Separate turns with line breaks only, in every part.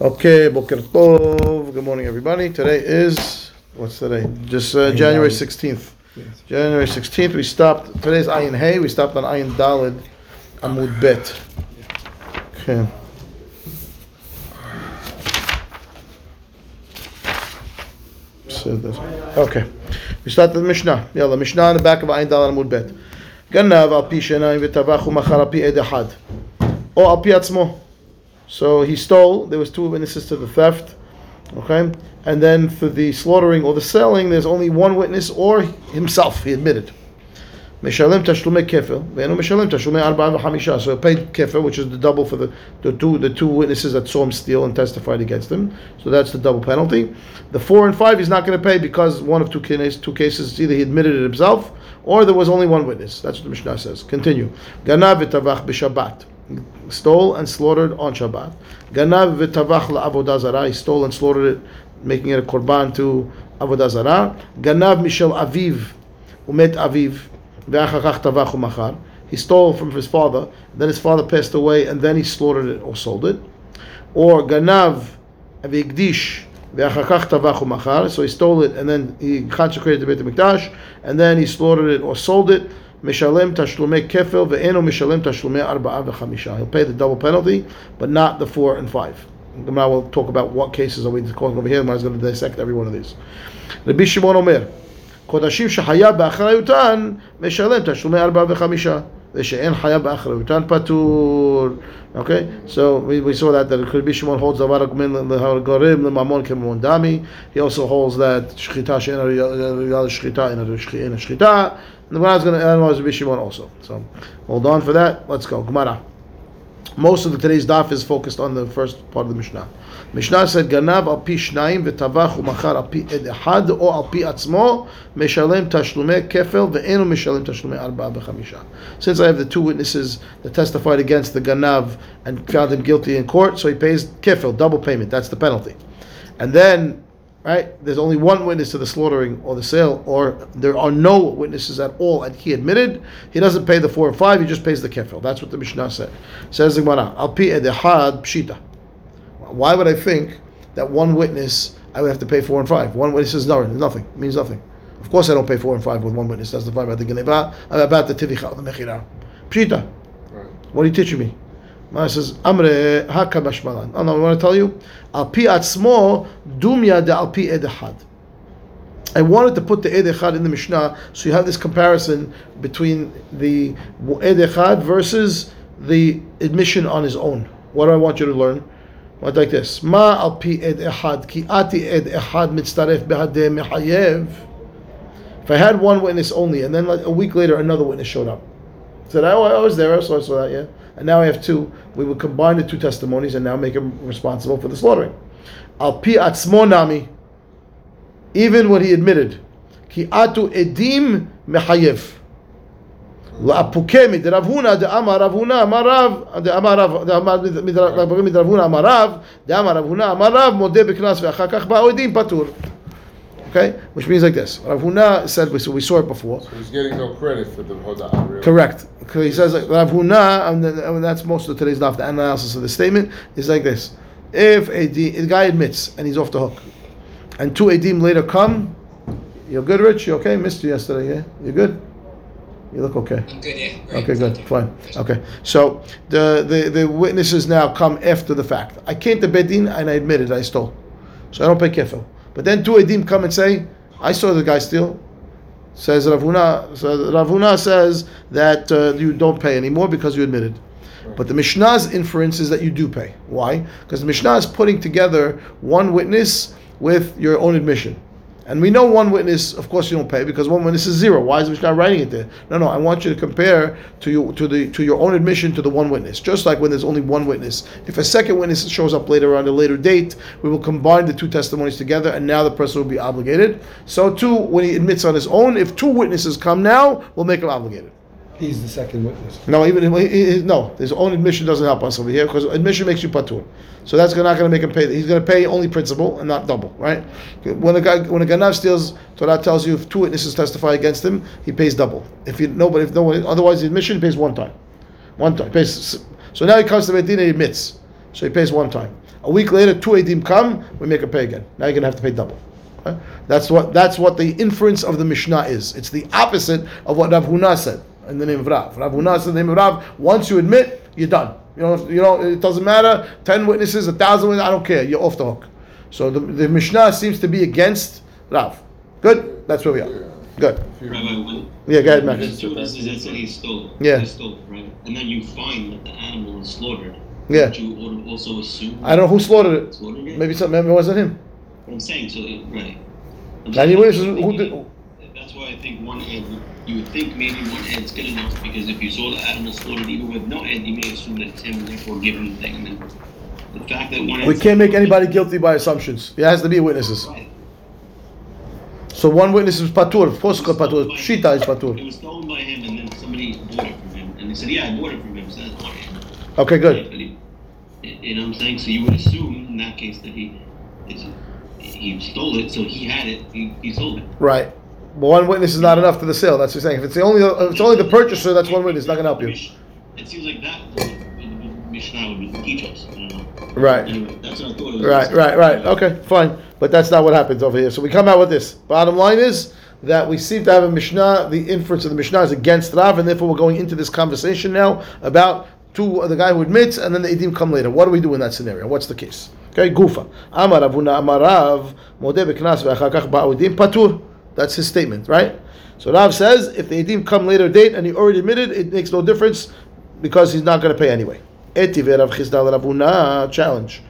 Okay, Boker Tov. Good morning, everybody. Today is, what's today? Just uh, January 16th. January 16th, we stopped, today's Ayin Hay, we stopped on Ayin Dalid, Amud Bet. Okay. So this- Okay. We start the Mishnah. Yeah, the Mishnah in the back of Ayin Dalid Amud Bet. גנב על פי שיניים וטבח ומכר על פי עד אחד. או על פי עצמו. So he stole. There was two witnesses to the theft. Okay, and then for the slaughtering or the selling, there's only one witness or himself. He admitted. So he paid kefil, which is the double for the, the two the two witnesses that saw him steal and testified against him. So that's the double penalty. The four and five he's not going to pay because one of two cases, two cases either he admitted it himself or there was only one witness. That's what the Mishnah says. Continue. Ganavit v'tavach b'shabbat. Stole and slaughtered on Shabbat. Ganav v'tavach la'avodah zarah. He stole and slaughtered it, making it a korban to avodah zarah. Ganav mishel aviv umet aviv ve'achachach tavach umachar. He stole from his father. Then his father passed away, and then he slaughtered it or sold it. Or ganav v'igdish ve'achachach tavach umachar. So he stole it, and then he consecrated the Beit Hamikdash, and then he slaughtered it or sold it. משלם תשלומי כפל ואינו משלם תשלומי ארבעה וחמישה. He'll pay the double penalty, but not the four and five. Now we'll talk about what cases are we calling over here, and I was going to dissect every one of these. רבי שמעון אומר, קודשים שחיה באחריותן, משלם תשלומי ארבעה וחמישה. ושאין חיה באחריותן פטור. Okay, so we, we saw that that Rabbi Shimon holds דבר הגורם לממון כממון דמי. He also holds that שחיטה שאין ראויה לשחיטה אין שחיטה. And the Gemara is going to analyze Rabbi Shimon also. So hold on for that. Let's go. Gemara. Most of the, today's daf is focused on the first part of the Mishnah. Mishnah said, "Ganav al pi shnayim v'tavach umachar al pi ed o al pi atzmo meshalem tashlumei kefel ve'enu meshalem tashlumei arba'a v'chamisha." Since I have the two witnesses that testified against the Ganav and found him guilty in court, so he pays kefel, double payment. That's the penalty. And then right? There's only one witness to the slaughtering or the sale, or there are no witnesses at all, and he admitted he doesn't pay the four and five; he just pays the kefil. That's what the Mishnah said. Says the Gemara, "Al pi edehad pshita." Why would I think that one witness I would have to pay four and five? One witness says no, nothing. It means nothing. Of course, I don't pay four and five with one witness. That's the five about the geneva, about the tivicha, the mechira. Pshita. What are you teaching me? Mara says, Amre hakabashmalan. Oh no, I want to tell you, al pi atzmo dumya de al pi edechad. I wanted to put the edechad in the Mishnah, so you have this comparison between the edechad versus the admission on his own. What do I want you to learn? What like this? Ma al pi edechad ki ati edechad mitzaref behadeh mehayev. If I had one witness only, and then like a week later another witness showed up, said, "Oh, I was there, so I saw that." Yeah and now I have two. We would combine the two testimonies and now make him responsible for the slaughtering. Al pi atzmo nami, even when he admitted, ki atu edim mechayev. לאפוקי מדרב הונא דאמר רב הונא אמר רב דאמר רב מדרב הונא אמר רב דאמר רב הונא אמר רב מודה בקנס ואחר כך באו עדים פטור Okay, which means like this. Rav Huna said, so we saw it before.
So he's getting no credit for the Hoda. Really.
Correct. Because he says like, Rav Huna, and, and that's most of today's daf. The analysis of the statement is like this: If a the guy admits and he's off the hook, and two adim later come, you're good, Rich. You okay? Missed you yesterday. Yeah, you're good. You look okay.
I'm good, yeah. Great.
Okay, good, fine. Okay, so the, the the witnesses now come after the fact. I came to Bedin and I admitted I stole, so I don't pay kefil. But then two edim come and say, "I saw the guy steal." Says Ravuna. So Ravuna says that uh, you don't pay anymore because you admitted. But the Mishnah's inference is that you do pay. Why? Because the Mishnah is putting together one witness with your own admission. And we know one witness, of course, you don't pay because one witness is zero. Why is the Mishnah writing it there? No, no. I want you to compare to you to the to your own admission to the one witness. Just like when there's only one witness, if a second witness shows up later on a later date, we will combine the two testimonies together, and now the person will be obligated. So too, when he admits on his own, if two witnesses come now, we'll make him obligated.
He's the second witness.
No, even he, he, no, his own admission doesn't help us over here because admission makes you patur. So that's not going to make him pay. He's going to pay only principal and not double, right? When a guy, when a ganav steals, Torah tells you if two witnesses testify against him, he pays double. If you nobody, if no one, otherwise the admission pays one time, one time. Pays, so now he comes to Medina, and he admits, so he pays one time. A week later, two edim come, we make a pay again. Now you're gonna have to pay double. That's what that's what the inference of the Mishnah is. It's the opposite of what Rav Huna said in the name of Rav. Rav Huna in the name of Rav. Once you admit, you're done. You know, you know, it doesn't matter. Ten witnesses, a thousand witnesses, I don't care. You're off the hook. So the, the Mishnah seems to be against Rav. Good. That's where we are. Good. Yeah, go ahead, Max.
two witnesses that said he stole,
Yeah.
he stole, right? And then you find that the animal is slaughtered.
Yeah.
Would you al- also assume
I don't know who slaughtered it.
slaughtered it?
Maybe something. Maybe it wasn't him.
What I'm saying, so it, right. I'm
Any
saying,
witnesses
I'm
who did?
Think one head. You would think maybe one head's good enough because if you saw the animal slaughtered even with no head, you may assume that it's him and therefore give him the thing. And then the fact that one
We can't make anybody guilty by assumptions. It has to be witnesses.
Right.
So one witness is patur. Posca patur. Shita is patur.
It was stolen by him, and then somebody bought it from him, and they said, "Yeah, I bought it from him." So that's one hand.
Okay, good.
he- You know what I'm saying? So you would assume in that case that he he stole it, so he had it, he, he sold it.
Right. One witness is not enough to the sale. That's what you're saying. If it's the only, if it's only the purchaser, that's one witness. Not gonna help you.
It seems like that Mishnah would teach us.
Right.
Anyway, that's what I thought it was.
Right, right, right. Okay, fine. But that's not what happens over here. So we come out with this. Bottom line is that we seem to have a Mishnah. The inference of the Mishnah is against Rav, and therefore we're going into this conversation now about two uh, the guy who admits, and then the edim come later. What do we do in that scenario? What's the case? Okay, Gufa. Amar Avuna Amar Rav Modeh Beknas ve'achar kach patur. That's his statement, right? So Rav says if the edim come later date and he already admitted, it makes no difference because he's not going to pay anyway. Eti ve'Rav Chisda Ravuna challenge.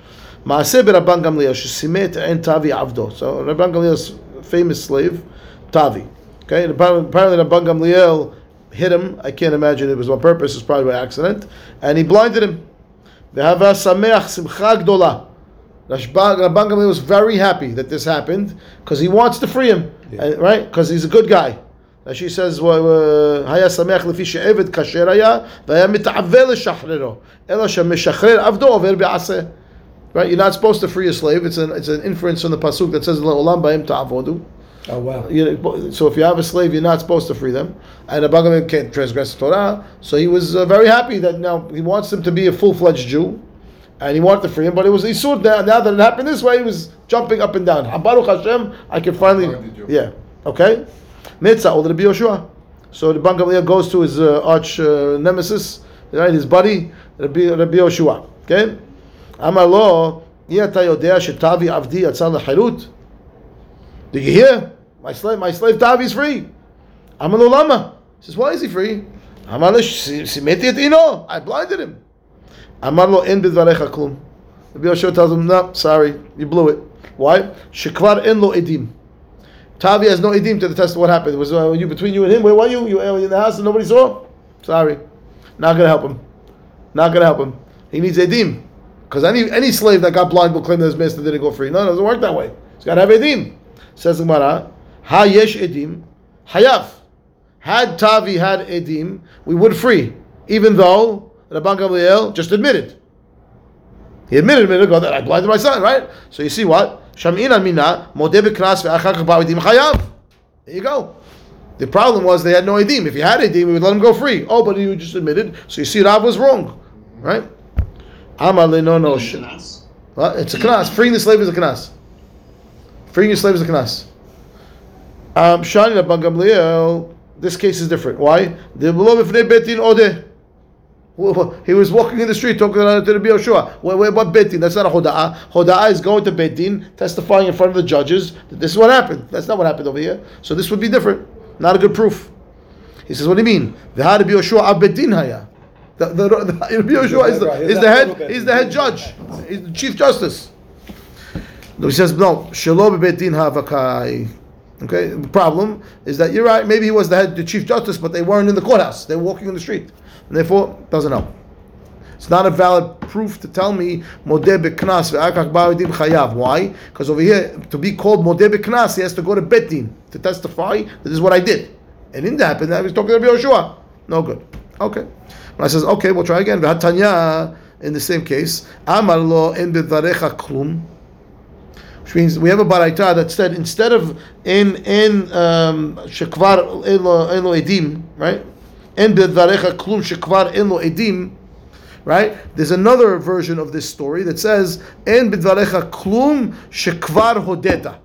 Maaseh Rabban Gamliel shesimet en Tavi Avdo. So Rabban Gamliel's famous slave, Tavi. Okay, and apparently, Rabban Gamliel hit him. I can't imagine it was on purpose. It's probably by accident, and he blinded him. V'hava sameach simcha gdola. Rabban Rabban Gamliel was very happy that this happened because he wants to free him, and- right? Because he's a good guy. As she says, היה שמח לפי שעבד כשר היה, והיה מתעווה לשחררו. אלא שמשחרר עבדו עובר בעשה. Right? You're not supposed to free a slave. It's an, it's an inference from the pasuk that says, "Olam ba'im ta'avodu."
Oh wow.
You know, So if you have a slave, you're not supposed to free them. And Abraham can't transgress the Torah. So he was uh, very happy that now he wants him to be a full-fledged Jew. and he wanted to free him, but it was Isur now, now that it happened this way, he was jumping up and down. Baruch Hashem, I can finally. Yeah. Okay? Mitzah, older Rabbi Yoshua. So the Ban Gamliel goes to his uh, arch uh, nemesis, right, his buddy, Rabbi, Yoshua. Okay? Amar lo, yata yodea shetavi avdi yatzal lecherut. Do you hear? My slave, my slave Tavi is free. Amar lama. He says, why is he free? I blinded him. Amarlo en bidvarecha klum. Rabbi Yoshua tells him, no, sorry, you blew it. Why? Shekvar en lo edim. Tavi has no edim to the test of what happened. Was uh, you between you and him. Where were you? You were in the house and nobody saw. Sorry, not gonna help him. Not gonna help him. He needs edim because any any slave that got blind will claim that his master didn't go free. No, it doesn't work that way. He's got to have edim. Says the Gemara, ha yesh edim, hayaf. Had Tavi had edim, we would free, even though Rabban Gamliel just admitted. He admitted a minute ago that I blinded my son, right? So you see what? Sham'in amina, modeh b'knas ve'achar kach ba'edim chayav. There you go. The problem was they had no edim. If he had edim, we would let him go free. Oh, but he just admitted. So you see, Rav was wrong, right? Amar no no. It's a knas. Freeing the slave is a knas. Freeing your slave is a knas. Um, Shani Rabban Gamliel, this case is different. Why? The below betin. He was walking in the street talking to the Rabbi Yoshua. Where, what betin? That's not a hoda'ah. Hoda'ah is going to betin, testifying in front of the judges that this is what happened. That's not what happened over here. So this would be different. Not a good proof. He says, what do you mean? The Rabbi Yoshua ab betin haya. The, the, the, Rabbi Yoshua is the, is the head
Betin.
he's the head judge. He's the chief justice. No, he says no. Shelo bebetin havakai. Okay. The problem is that you're right. Maybe he was the head, the chief justice, but they weren't in the courthouse. They were walking in the street, and therefore doesn't help. It's not a valid proof to tell me modeh beknas chayav. Why? Because over here, to be called modeh beknas, he has to go to betin to testify that this is what I did. And in that happened, I was talking to Yoshua. No good. Okay. When I says, okay, we'll try again. V'hatanya, in the same case, amar lo en klum. Which means we have a baraita that said instead of in in um, shekvar elo edim, right? Right? There's another version of this story that says, "En bidvarecha klum shekvar hodeta."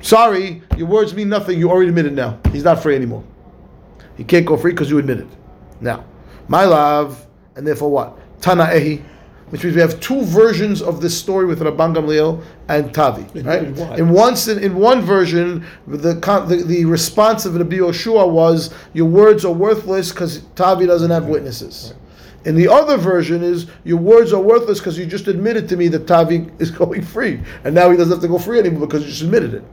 Sorry, your words mean nothing. You already admitted now. He's not free anymore. He can't go free because you admitted. Now, my love, and therefore what? Tana ehi, which means we have two versions of this story with Rabban Gamliel and Tavi.
In-
Right?
in?
In one in one version, the the, the response of Rabbi Yoshua was, "Your words are worthless because Tavi doesn't have witnesses." And the other version is your words are worthless because you just admitted to me that Tavi is going free, and now he doesn't have to go free anymore because you just admitted it.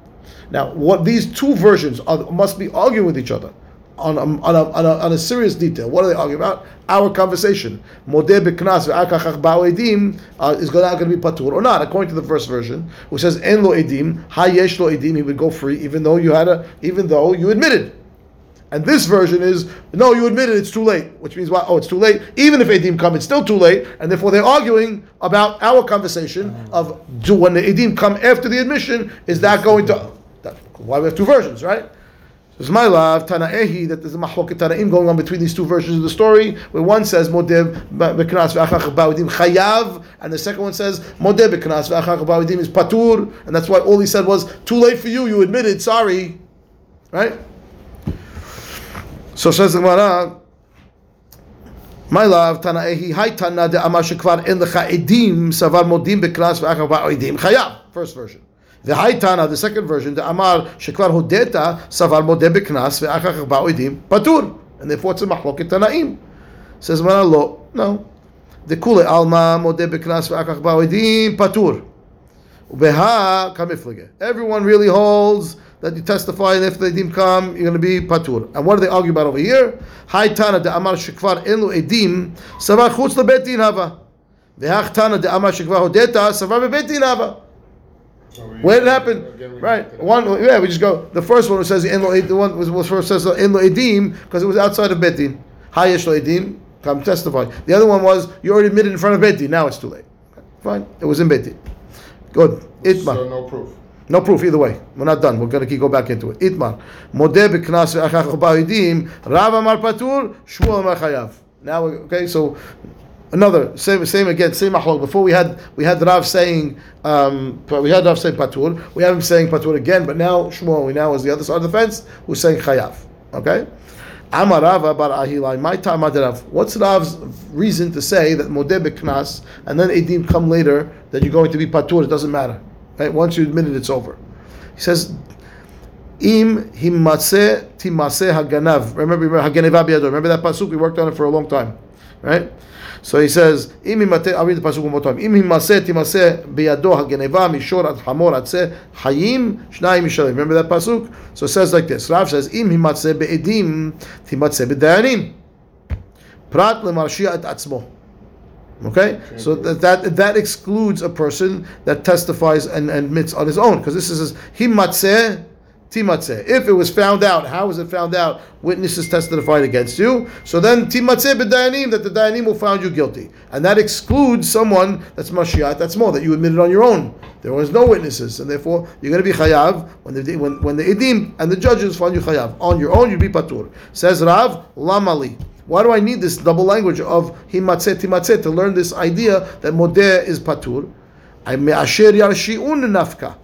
Now, what these two versions are, must be arguing with each other on a, on, a, on, a, on a serious detail. What are they arguing about? Our conversation. Modeh b'knas ve'akachach ba'u edim uh, is going to be patur or not, according to the first version, which says en lo edim, hayesh lo edim, he would go free, even though you had a, even though you admitted. And this version is no, you admitted it's too late, which means what? Oh, it's too late. Even if Edim come, it's still too late, and therefore they're arguing about our conversation of do when the Edim come after the admission, is that going to? That, why we have two versions, right? This is my love, Tana'ehi, that there's a mahloket Tana'im going on between these two versions of the story, where one says Modeh b'knas ve'achach ba'udim chayav, and the second one says Modeh b'knas ve'achach ba'udim is patur, and that's why all he said was too late for you, you admitted, sorry, right? So says the Gemara, my love, Tana'ehi, hi Tana de Amar shekvar en lecha edim, savar modim bekras ve'achar ba'edim, chayav. First version. The hi Tana, the second version, the Amar shekvar hodeta, savar modim bekras ve'achar ba'edim, patur. And therefore it's a mahloket Tana'im. Says Gemara, lo, no. The kule alma modim bekras ve'achar ba'edim, patur. Ubeha kamiflige. Everyone really holds that you testify, and if the edim come, you're going to be patur. And what do they argue about over here? Hai tana de amar shekvar enu edim savar chutz lebet din hava. Vehach tana de amar shekvar hodeta savar bebet din hava.
So
Where did it happen?
again,
Right. One. Yeah, we just go. The first one says in lo the one was, was first says in lo edim because it was outside of betin. Hayesh lo edim. Come testify. The other one was you already admitted in front of betin. Now it's too late. Fine. It was in betin. Good. Itma.
So no proof.
No proof either way. We're not done. We're going to keep go back into it. Itmar. Modeh b'knas ve'achach ba'edim. Rav amar patur. Shmuel amar chayav. Now, okay, so another same same again same machlok. Before we had we had Rav saying um, we had Rav saying patur. We have him saying patur again, but now Shmuel we now is the other side of the fence who's saying chayav. Okay. Amar Rava bar Ahilai. My time Rav. What's Rav's reason to say that modeh b'knas and then edim come later that you're going to be patur? It doesn't matter. Right? Once you admit it, it's over. He says, Im himatse timase haganav. Remember, remember haganeva. Remember that pasuk? We worked on it for a long time, right? So he says. I'll read the pasuk one more time. Im himase timase biyado haganeva mishor ad hamor atse hayim shnayim mishalim. Remember that pasuk? So it says like this. Rav says, Im himatse beedim timatse bedayanim. Prat lemarshia et atzmo. Okay, so that, that that excludes a person that testifies and, and admits on his own, because this is himatzeh timatzeh. If it was found out, how was it found out? Witnesses testified against you. So then timatzeh b'dayanim that the dayanim will found you guilty, and that excludes someone that's mashiach. That's more that you admitted on your own. There was no witnesses, and therefore you're going to be chayav when the when, when the edim and the judges find you chayav on your own. You'd be patur. Says Rav Lamali. Why do I need this double language of himatzeh timatzeh to learn this idea that modeh is patur? I me'asher yarshi'un nafka.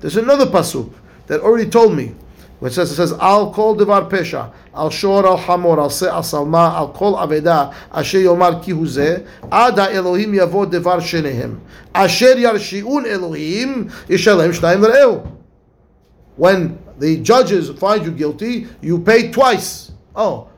There's another pasuk that already told me, which says it says al kol devar pesha, al shor al hamor, al se al salma, al kol aveda, asher yomar ki huzeh, ada Elohim yavo devar shenehem, asher yarshi'un Elohim yishalem shnayim l'reu. When the judges find you guilty, you pay twice. Oh,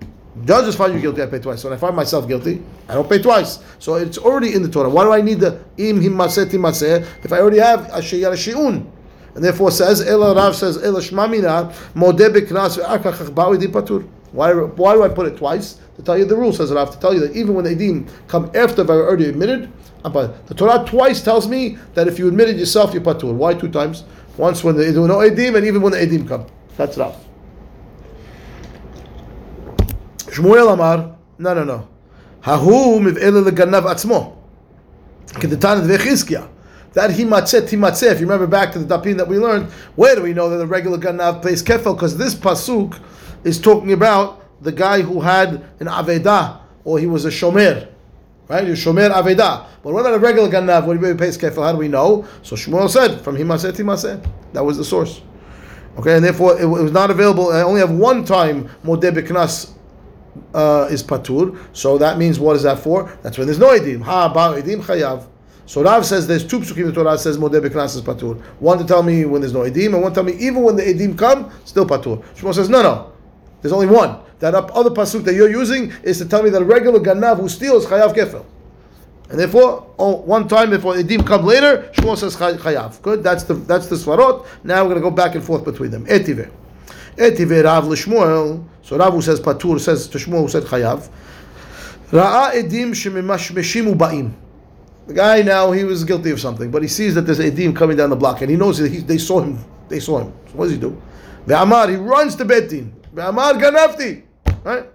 judges find you guilty, I pay twice. When I find myself guilty, I don't pay twice. So it's already in the Torah. Why do I need the im him maseh timaseh if I already have asher yarshi'un? And therefore says, Ela Rav says, Ela Shmamina, Modeh edim patur. Why, why do I put it twice? To tell you the rule, says Rav, to tell you that even when the edim come after I've already admitted, uh, I'm patur. the Torah twice tells me that if you admitted yourself, you're patur. Why two times? Once when there were no edim, and even when the edim come. That's Rav. Shmuel Amar, no, no, no. Hahu miv'ele leganav atzmo. Kedetan v'chizkia. That himatzeh timatzeh. If you remember back to the dapin that we learned, where do we know that the regular ganav plays kefel? Because this pasuk is talking about the guy who had an avedah or he was a shomer, right? You're shomer aveda. But what about a regular ganav? What do you pay kefil? How do we know? So Shmuel said, from himaseh timaseh. That was the source. Okay, and therefore it, it was not available. I only have one time modeh b'knas uh, is patur. So that means what is that for? That's when there's no edim. Ha ba edim chayav. So Rav says there's two psukim the Torah says modeh b'knas is patur. One to tell me when there's no edim, and one to tell me even when the edim come, still patur. Shmuel says no, no. There's only one. That other pasuk that you're using is to tell me that a regular ganav who steals chayav kefil. And therefore, oh, one time before Edim come later, Shmuel says chayav. Good, that's the that's the svarot. Now we're going to go back and forth between them. Etive, etive Rav l'Shmuel. So Rav who says patur says to Shmuel who said chayav. Ra'a edim shemimashmeshim ubaim. The guy now he was guilty of something, but he sees that there's a edim coming down the block, and he knows that he, they saw him. They saw him. So what does he do? Ve'amar he runs to Bet Din. Ve'amar ganafti. Right?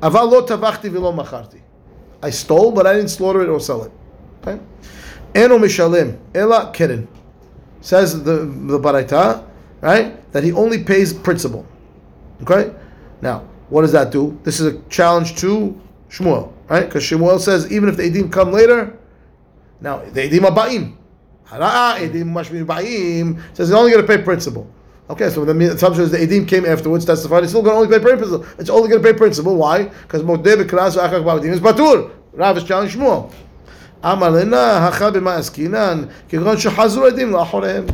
Aval v'lo macharti. I stole, but I didn't slaughter it or sell it. Okay? Eno mishalim ela keren. Says the the baraita, right? That he only pays principal. Okay? Now, what does that do? This is a challenge to Shmuel, right? Because Shmuel says even if the edim come later, now the edim are ba'im. Hara'a edim mashmim ba'im says he's only going to pay principal. Okay, so the assumption is the edim came afterwards, testified. He's still going to only pay principal. It's only going to pay principal. Why? Because modeh b'kras v'achak ba'adim is batur. Rav is challenging Shmuel. אמר לנה, הכה במה עסקינן, כגון שחזרו עדים לאחוריהם.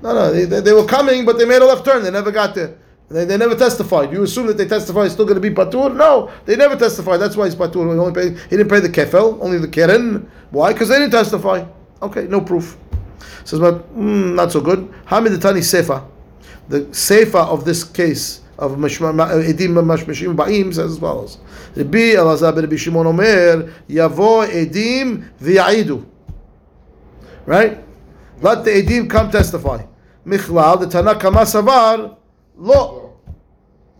No, no, they, they, they were coming, but they made a left turn. They never got there. They, they never testified. You assume that they testified, it's still going to be patur? No, they never testified. That's why he's patur. He, only paid, he didn't pay the kefel, only the keren. Why? Because they didn't testify. Okay, no proof. Says, but mm, not so good. Hamid Tani Sefa. The Sefa of this case of Edim Mashmashim Ba'im says as follows. Rabbi Elazar Rabbi Shimon Omer, Yavo Edim v'ya'idu. Right? Let the Edim come testify. Michlal, the Tana Kama Savar, lo.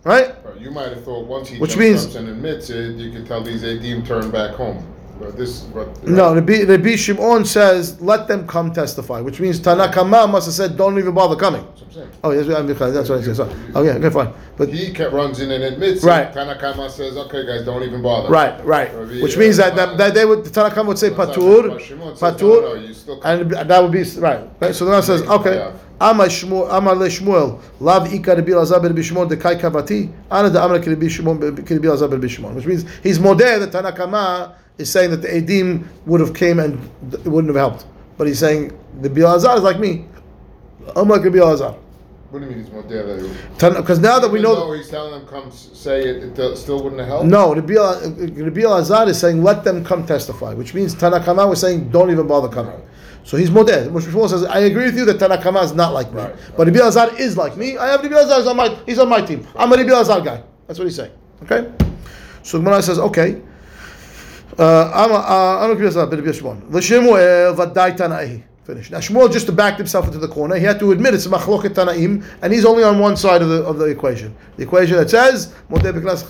Right?
You might have thought once he
Which means-
and admits it, you can tell these Adim turn back home. But this, but
No, Rabbi, Rabbi Shimon says, let them come testify, which means Tanakama must have said, don't even bother coming.
That's what I'm saying.
Oh, yes, that's what I said. Sorry. Okay, okay, fine. But
He kept runs in and admits
Right.
it. Tanakama says, okay, guys, don't even bother.
Right, right.
Rabbi,
Which means that,
uh,
that, that they would the Tanakh would say patur,
what Shimon says. No, no, you still
patur, and that would be right. right? So then it says, okay, Amar Shmuel, Amar le Shmuel, Lav Ika Rabbi Elazar ben Rabbi Shimon de Kai Kavati, Ana de Amar Rabbi Shimon Rabbi Elazar ben Rabbi which means he's modeh. The Tanakama is saying that the Edim would have came and it wouldn't have helped, but he's saying the Elazar is like me. I'm like Rabbi Elazar.
What do you mean he's more there?
Because now that we know.
he's telling them come say it, it still wouldn't have helped.
No, Rabbi uh, El- is saying let them come testify, which means Tanakama was saying don't even bother coming. So he's modeh. Moshe Shmuel says I agree with you that Tanakama is not like me,
Right.
but Rabbi Elazar is like me. I have Rabbi Elazar he's on my he's on my team. I'm a Rabbi Elazar guy. That's what he's saying. Okay. So Gemara says okay. Uh, I'm a- uh, Rabbi Elazar, but Rabbi Shimon. L'Shmuel v'dai Tanaihi. Finish. Now Shmuel just backed himself into the corner. He had to admit it's machloket Tanaim, and he's only on one side of the of the equation. The equation that says Modeh b'knas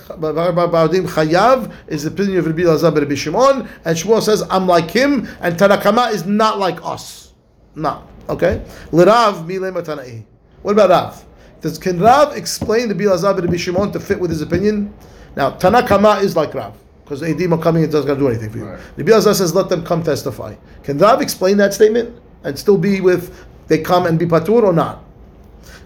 chayav is the opinion of Rabbi Elazar ben Rabbi Shimon, and Shmuel says I'm like him, and Tanakama is not like us. No. Okay. L'Rav milema Tanai. What about Rav? Does can Rav explain the ben Rabbi Shimon to fit with his opinion? Now Tanakama is like Rav. Because the Edim are coming, it doesn't going to do anything for you.
Right.
Rabbi Elazar says, let them come testify. Can Rav explain that statement and still be with, they come and be patur or not?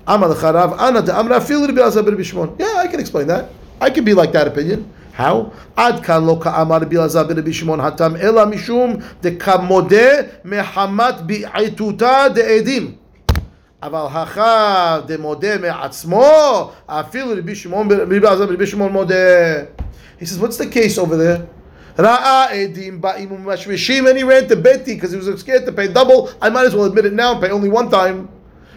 Amar l'charav, ana de amra fil Rabbi Elazar ben Rabbi Shimon. Yeah, I can explain that. I can be like that opinion. How? Ad kan lo ka'amar Rabbi Elazar ben Rabbi Shimon hatam ela mishum de kamodeh mehamat bi'ituta de edim. אבל הכא דמודה מעצמו, אפילו רבי שמעון, רבי אלעזר רבי שמעון מודה. He says, what's the case over there? Ra'a edim ba'im umm, umashvishim, and he ran to Beti because he was scared to pay double. I might as well admit it now and pay only one time.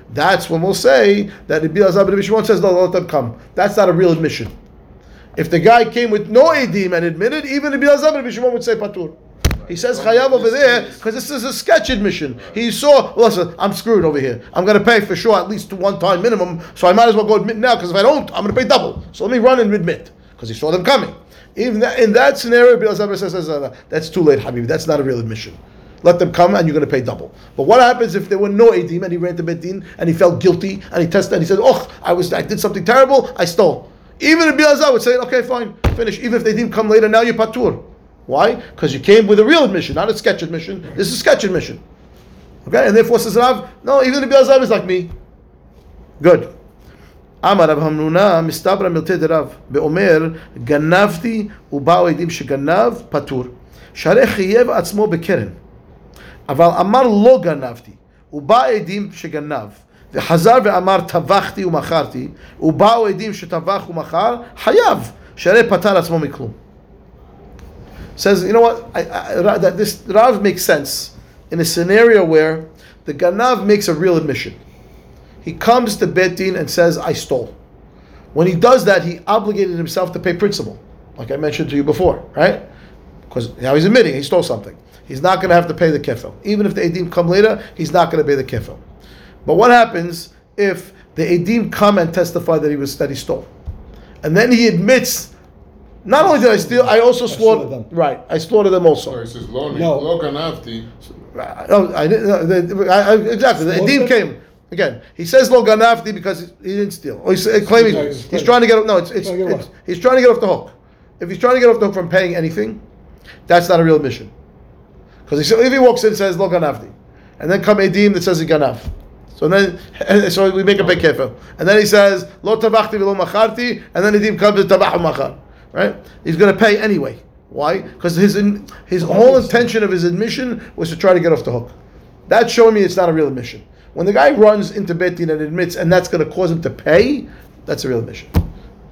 That's when we'll say that Rabbi Elazar ben Shimon says, no, let them come. That's not a real admission. If the guy came with no edim and admitted, even Rabbi Elazar ben Shimon would say patur. He says chayav over there because this is a sketch admission. He saw, listen, I'm screwed over here. I'm going to pay for sure at least one time minimum, so I might as well go admit now because if I don't, I'm going to pay double. So let me run and admit because he saw them coming. Even in that scenario, that's too late, Habib. That's not a real admission. Let them come and you're going to pay double. But what happens if there were no edim and he ran to Bedin and he felt guilty and he tested and he said, oh, I was I did something terrible, I stole. Even if Biazar would say, okay, fine, finish. Even if they didn't come later, now you're patur. Why? Because you came with a real admission, not a sketch admission. This is a sketch admission. Okay, and therefore says Rav, no, even if Biazar is like me. Good. אמר רב המנונה, מסתברא מילתא דרב, ואומר, גנבתי ובאו עדים שגנב, פטור. שהרי חייב עצמו בקרן. אבל אמר לא גנבתי, ובא עדים שגנב, וחזר ואמר טבחתי ומכרתי, ובאו עדים שטבח ומכר, חייב, שהרי פטר עצמו מכלום. Says, you know what, I, I, that this Rav makes sense in a scenario where the Ganav makes a real admission. He comes to Bet Din and says, I stole. When he does that, he obligated himself to pay principal, like I mentioned to you before, right? Because now he's admitting he stole something. He's not going to have to pay the kefil. Even if the edim come later, he's not going to pay the kefil. But what happens if the edim come and testify that he was that he stole, and then he admits, not only did I steal, I also
slaughtered
slaughtered
them.
Right, I slaughtered them also.
So he says, Lo,
No.
lo ganavti.
Uh, no, I didn't. no, the- I, I, exactly. The
What
Edim came again. He says lo ganavti because he didn't steal. Or he's uh, claiming
Sorry,
he's
sorry.
trying to get. No, it's, it's, it's he's trying to get off the hook. If he's trying to get off the hook from paying anything, that's not a real admission. Because he said if he walks in and says lo ganavti, and then come Edim that says he ganav. So then, and so we make a big kefir. And then he says lo tavachti v'lo macharti, and then Edim comes to tavach machar. Right? He's going to pay anyway. Why? Because his in, his whole intention of his admission was to try to get off the hook. That's showing me it's not a real admission. When the guy runs into Bet Din and admits, and that's going to cause him to pay, that's a real admission.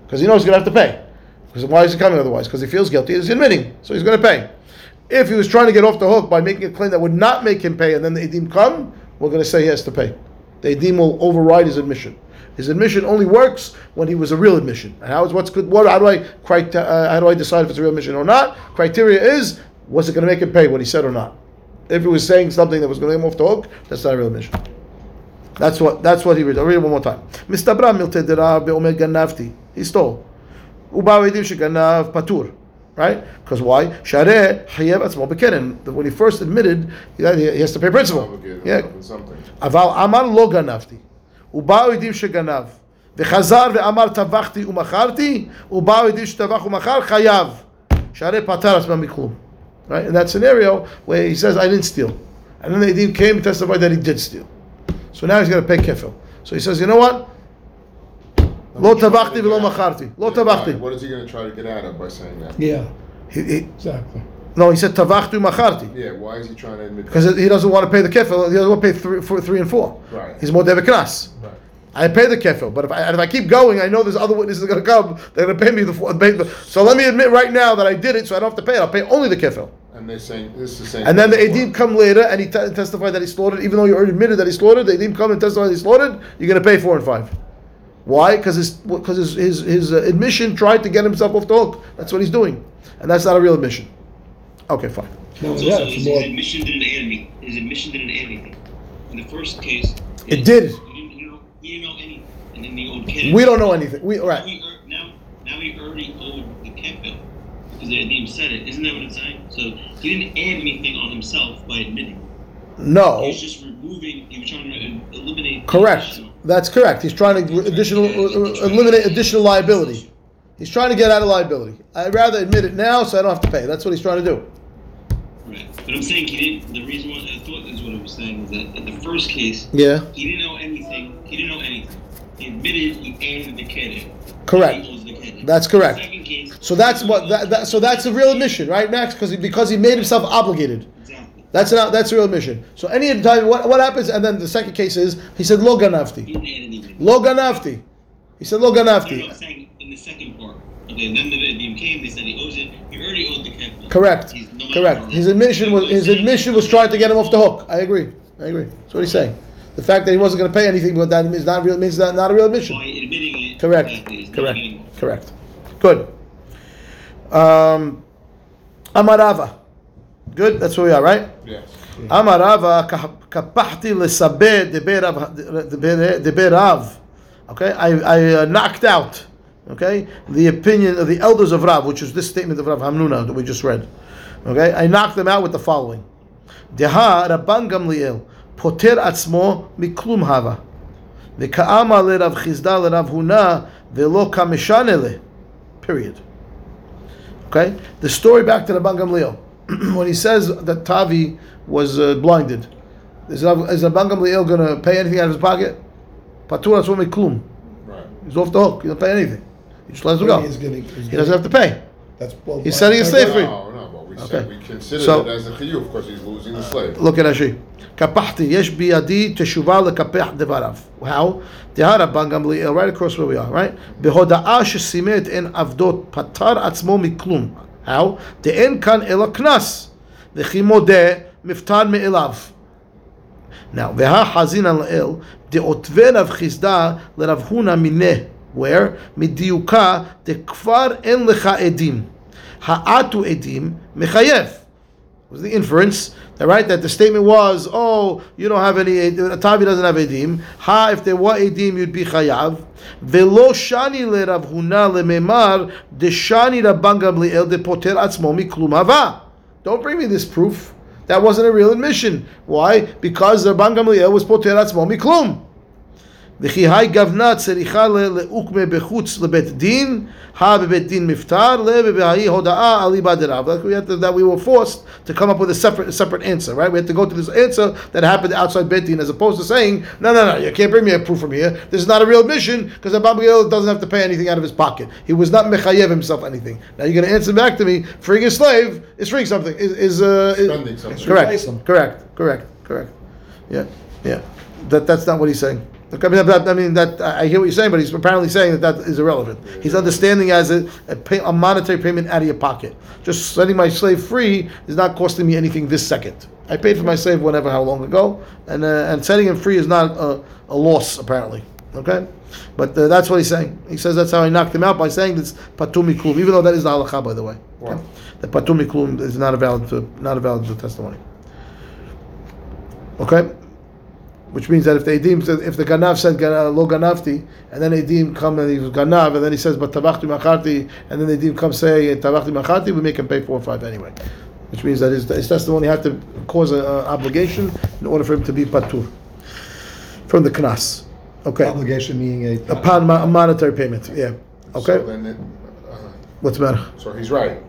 Because he knows he's going to have to pay. Because why is he coming otherwise? Because he feels guilty. He's admitting, so he's going to pay. If he was trying to get off the hook by making a claim that would not make him pay, and then the edim come, we're going to say he has to pay. The edim will override his admission. His admission only works when he was a real admission. And how is what's good? What how do I uh, how do I decide if it's a real admission or not? Criteria is was it going to make him pay what he said or not? If he was saying something that was going to get him off the hook, that's not a real admission. That's what that's what he read. I'll read it one more time. Mistabra milte dera beomer ganavti. He stole. ובאו עדים שגנב פטור, right? Because why? שהרי חייב עצמו בקרן. When he first admitted, he he has to pay principal.
Obligated
Yeah.
himself in something.
אבל אמר לא גנבתי. ובאו עדים שגנב. וחזר ואמר טבחתי ומכרתי, ובאו עדים שטבח ומכר, חייב. שהרי פטר עצמם מכלום. Right? In that scenario where he says, I didn't steal. And then the Edim came and testified that he did steal. So now he's going to pay kefil. So he says, you know what? Lo tavachti v'lo macharti. Lo tavachti.
What is he going to try to get out of by saying that?
Yeah.
He, he,
exactly.
No, he said tavachtu macharti.
Yeah, why is he trying to admit?
Because he doesn't want to pay the kefil. He doesn't want to pay three, four, three and four.
Right.
He's more devet.
Right.
I pay the kefil, but if I, if I keep going, I know there's other witnesses going to come. They're going to pay me the, four, So let me admit right now that I did it, so I don't have to pay it. I'll pay only the kefil.
And they're saying this is the same.
And then the
thing
edim come later, and he te- testified that he slaughtered, even though you already admitted that he slaughtered. The edim come and testify that he slaughtered. You're going to pay four and five. Why? Because his because his his, his uh, admission tried to get himself off the hook. That's what he's doing, and that's not a real admission. Okay, fine.
No,
so,
yeah,
so his,
more...
admission didn't add any. His admission didn't add anything. In the first case,
It did.
He didn't, know, he didn't know anything, and then the old kid.
We don't know anything. We all right.
he, now, now he already owed the kefil name said it. Isn't that what it's saying? So he didn't add anything on himself by admitting. He
No.
was just removing. He was trying to uh, eliminate.
Correct. That's correct. He's trying to additional uh, eliminate additional liability. He's trying to get out of liability. I'd rather admit it now so I don't have to pay. That's what he's trying to do.
Right. But I'm saying he didn't. The reason why I thought is what I was saying is that in the first case,
Yeah.
he didn't know anything. He didn't know anything. Admitted he added the kid.
Correct.
The.
That's correct.
Case.
So that's what that, that so that's a real admission, right, Max? Because he, because he made himself obligated.
Exactly.
That's an, that's a real admission. So any time what, what happens, and then the second case is he said lo ganafti, lo ganafti. He said lo
No, no,
ganafti.
saying in the second part. Okay, then the Nadim came. They said he owes it. He already owed the kid.
Correct.
He's no
Correct. His admission was his admission was trying to get him off the hook. I agree. I agree. That's what he's saying. The fact that he wasn't going to pay anything, but that is not real means that not a real admission.
By admitting it.
Correct.
exactly, he's not
Correct. Correct. Good. Um, Amarava. Good. That's where we are, right?
Yes.
Amarava kapahti lesabe deberav. Okay, I, I uh, knocked out. Okay, the opinion of the elders of Rav, which is this statement of Rav Hamnuna that we just read. Okay, I knocked them out with the following: Deha Rabban Gamliel poter atzmo miklum hava. וכאמה לרב חיסדא לרב הונא Velo kamishanele. Period. Okay? The story back to the Bangam Leo. when he says that Tavi was uh, blinded, is, is the Bangam Leo going to pay anything out of his pocket? Patur Atzmo Klum.
Right.
He's off the hook. He doesn't pay anything. He just lets him go.
He's getting- he's
He doesn't have to pay.
That's well,
He's setting a slave free.
No, no, but we
Okay.
said we considered
So-
it as a chiyuv because he's losing the slave.
look at Rashi. קפחתי, יש בידי תשובה לקפח דבריו. How? דהר רבן גמליאל, right across where we are, right? בהודעה שסימא את עין עבדות, פטר עצמו מכלום. How? דאין כאן אלא קנס, וכי מודה, מפטר מאליו. Now, והחזינן לאל, דעוטבי רב חיסדא לרב הונא מיניה. Where? מדיוקה, דכבר אין לך עדים. ha'atu edim mechayev. Was the inference that right that the statement was, oh, you don't have any Tavi doesn't have edim. Ha, if there were edim, you'd be chayav. Velo shani le Rav Huna le Memar deshani Rabban Gamliel depoter atzmo miklum hava. Don't bring me this proof. That wasn't a real admission. Why? Because Rabban Gamliel was poter atzmo miklum. וכי היי גוונה צריכה לעוקמה בחוץ לבית דין, הא בבית דין מפטר, לבהאי הודאה אליבא דרב. Like we had to, that we were forced to come up with a separate, a separate answer, right? We had to go to this answer that happened outside Beit Din as opposed to saying, no, no, no, you can't bring me a proof from here. This is not a real admission because Abba Miguel doesn't have to pay anything out of his pocket. He was not mechayev himself anything. Now you're going to answer back to me, freeing a slave is freeing something. Is, is, uh, is
Spending something.
Correct,
Replace him.
correct, correct, correct. Yeah, yeah. That, that's not what he's saying. Look, I mean, that, I mean that I hear what you're saying, but he's apparently saying that that is irrelevant. He's understanding as a, a, pay, a monetary payment out of your pocket. Just setting my slave free is not costing me anything this second. I paid for my slave whenever, how long ago, and uh, and setting him free is not a, a loss apparently. Okay, but uh, that's what he's saying. He says that's how I knocked him out by saying this patumi klum, even though that is the halacha, by the way.
Wow.
The patumi klum is not a valid not a valid testimony. Okay, which means that if the edim said, if the ganav said gana- lo ganavti, and then edim come and he was ganav, and then he says but tabachti macharti, and then the edim come say tabachti macharti, we make him pay four or five anyway. Which means that his, his testimony had to cause an obligation in order for him to be patur from the knas. Okay,
Obligation meaning a.
upon mo- monetary payment. Yeah. Okay.
So then, it, uh,
What's the matter?
so he's right.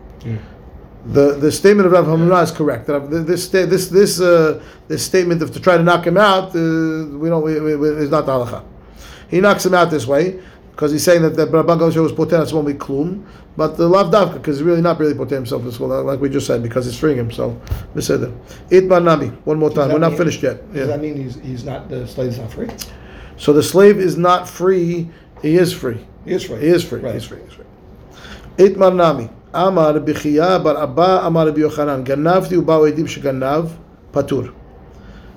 The the statement of Rav Hamra is correct. That this this this uh, this statement of to try to knock him out, uh, we don't we, we, is not the halacha. He knocks him out this way because he's saying that the Rabban Gamliel was poter we klum, but the lav davka because he's really not really poter himself as well, like we just said, because he's freeing him. So, beseder. Itman nami. One more time.
that
We're not
mean-
finished yet.
Does
Yeah.
that mean he's, he's not, the slave is not free?
So the slave is not free. He is free.
He is free.
He is free.
Right.
He's free. He's free. Itmar nami. אמר רבי חייא בר אבא אמר רבי יוחנן גנבתי ובאו עדים שגנב פטור.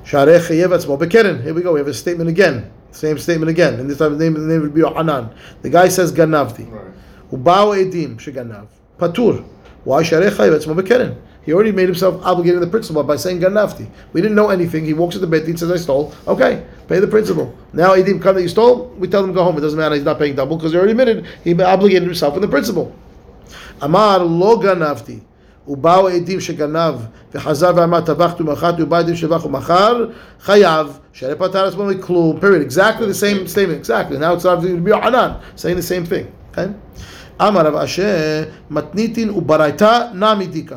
שהרי חייב עצמו בקרן. Here we go, we have a statement again. Same statement again. And this time the name, the name would be Yohanan. The guy says גנבתי.
Right.
ובאו עדים שגנב. פטור. Why? שהרי חייב עצמו בקרן. He already made himself obligated to the principal by saying ganavti. We didn't know anything. He walks to the bed, he says, I stole. Okay, pay the principal. Now Edim come that you stole, we tell him to go home. It doesn't matter, he's not paying double because he already admitted he obligated himself in the principal. אמר לא גנבתי, ובאו עדים שגנב, וחזר ואמר טבחתי ומכרתי, ובאו עדים שבח ומכר, חייב, שהרי פטר עצמו מכלום, period, exactly the same statement, exactly, now it's to be Yohanan, saying the same thing, okay? אמר רב אשר, מתניתין וברייתא נמי דיקה.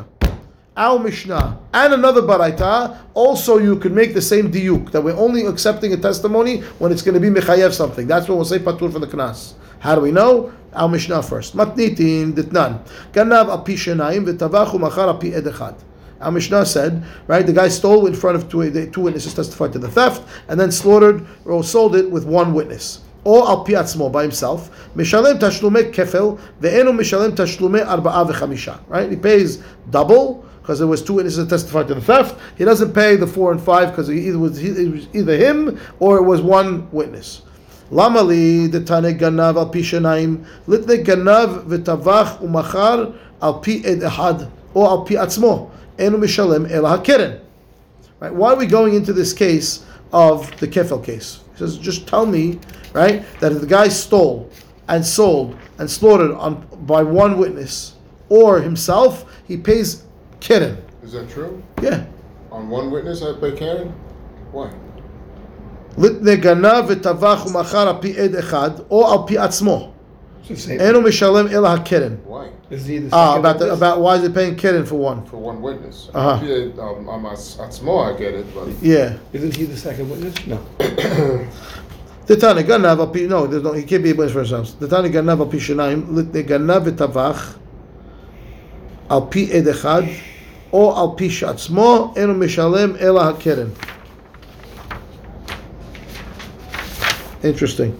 Our Mishnah and another Baraita, also you could make the same diuk that we're only accepting a testimony when it's going to be mechayev something. That's when we'll say patur for the knas. How do we know? Our Mishnah first. Matnitin ditnan. Ganav api shenayim v'tavachu machar api ed echad. Our Mishnah said, right, the guy stole in front of two, the two witnesses testified to the theft, and then slaughtered or sold it with one witness. Or pi atzmo by himself. Mishalem tashlumei kefel ve'enu mishalem tashlumei arba'a v'chamisha. Right, he pays double because there was two witnesses that testified to the theft. He doesn't pay the four and five because it either was, it was either him or it was one witness. למה לי דתנא גנב על פי שניים, ליתנא גנב וטבח ומכר על פי עד אחד, או על פי עצמו, אינו משלם אלא הקרן. Right? Why are we going into this case of the kefel case? He says, just tell me, right, that if the guy stole and sold and slaughtered on by one witness or himself, he pays keren.
Is that true?
Yeah.
On one witness I pay Karen? Why?
ליתנא גנב וטבח ומכר על פי עד אחד, או על פי עצמו.
It's the same.
Enu mishalem ela hakeren.
Why?
Is he the
Ah,
second
about the,
witness?
about why is it paying keren for one?
For one witness.
Uh-huh.
Yeah, um, I'm Atzmo, I get it, but
Yeah.
Isn't he the second witness? No.
The Tana ganav al pi no, there's no he can't be a witness for himself. The Tana ganav al pi shenayim litne ganav v'tavach al pi ed echad or al pi shatzmo enu mishalem ela hakeren. Interesting.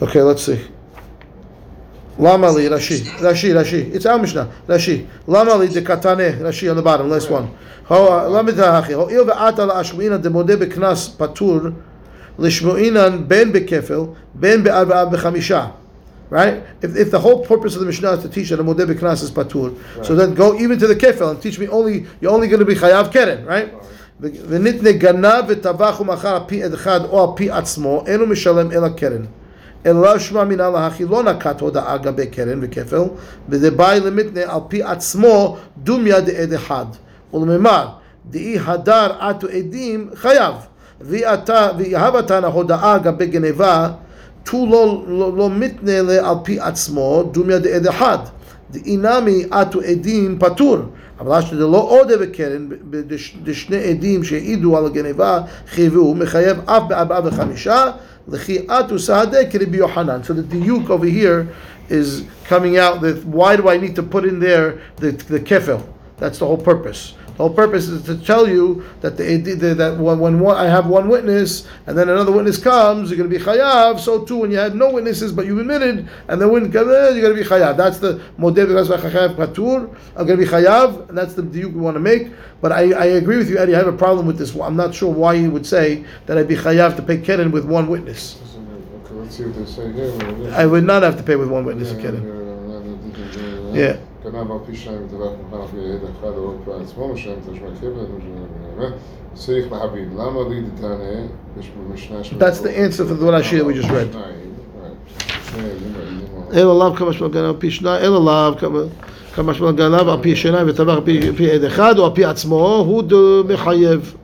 Okay, let's see. Lama li Rashi Rashi Rashi. It's our. Rashi. Lama li de katane Rashi on the bottom. Last one. Ho lama hachi. Ho il ve'ata la ashmuina de modeh beknas patur lishmuinan ben Right? If, if the whole purpose of the Mishnah is to teach that a modeh beknas is patur, so then go even to the kefel and teach me only you're only going to be chayav keren, right? ונתנה גנב וטבח ומכר על פי אחד או על פי עצמו, אינו משלם אלא קרן. אלא שמע מן להכי לא נקט הודאה גבי קרן וכפל, וזה באי למתנה על פי עצמו דומיה דעד אחד. ולממר, דאי הדר עטו עדים חייב. ויהב התנא הודאה גבי גנבה, תו לא, לא, לא מתנה לה על פי עצמו דומיה דעד אחד. דאינמי עטו עדים פטור. אבל אשתו דלא עודה בקרן, בשני עדים שהעידו על הגנבה חייבו, מחייב אף בארבעה וחמישה, לכי עטו סהדה כרבי יוחנן. So the diuk over here is coming out that why do I need to put in there the, the kefil? That's the whole purpose. The whole purpose is to tell you that the, that when, when one, I have one witness and then another witness comes, you're going to be chayav. So too, when you had no witnesses but you admitted and the witness comes, you're going to be chayav. That's the modeh chayav patur. I'm going to be chayav, and that's the diuk we want to make. But I, I agree with you, Eddie. I have a problem with this. I'm not sure why you would say that I'd be chayav to pay keren with one witness.
okay, let's see what they say here.
I would not have to pay with one witness a keren. Yeah.
גנב על פי שניים וטבח מכר על פי עד אחד או על פי עצמו, משלם את השמע כבד, צריך להבין, למה לי דתנא, יש במשנה שמונה-
That's the answer for the Rashi that we just read.
שניים, right. שני עדים מעידים על-
אלא לאו כמה שמע גנב על פי שניים, אלא לאו כמה- כמה שמע גנב על פי שניים וטבח על פי- פי עד אחד או על פי עצמו, הוא ד- מחייב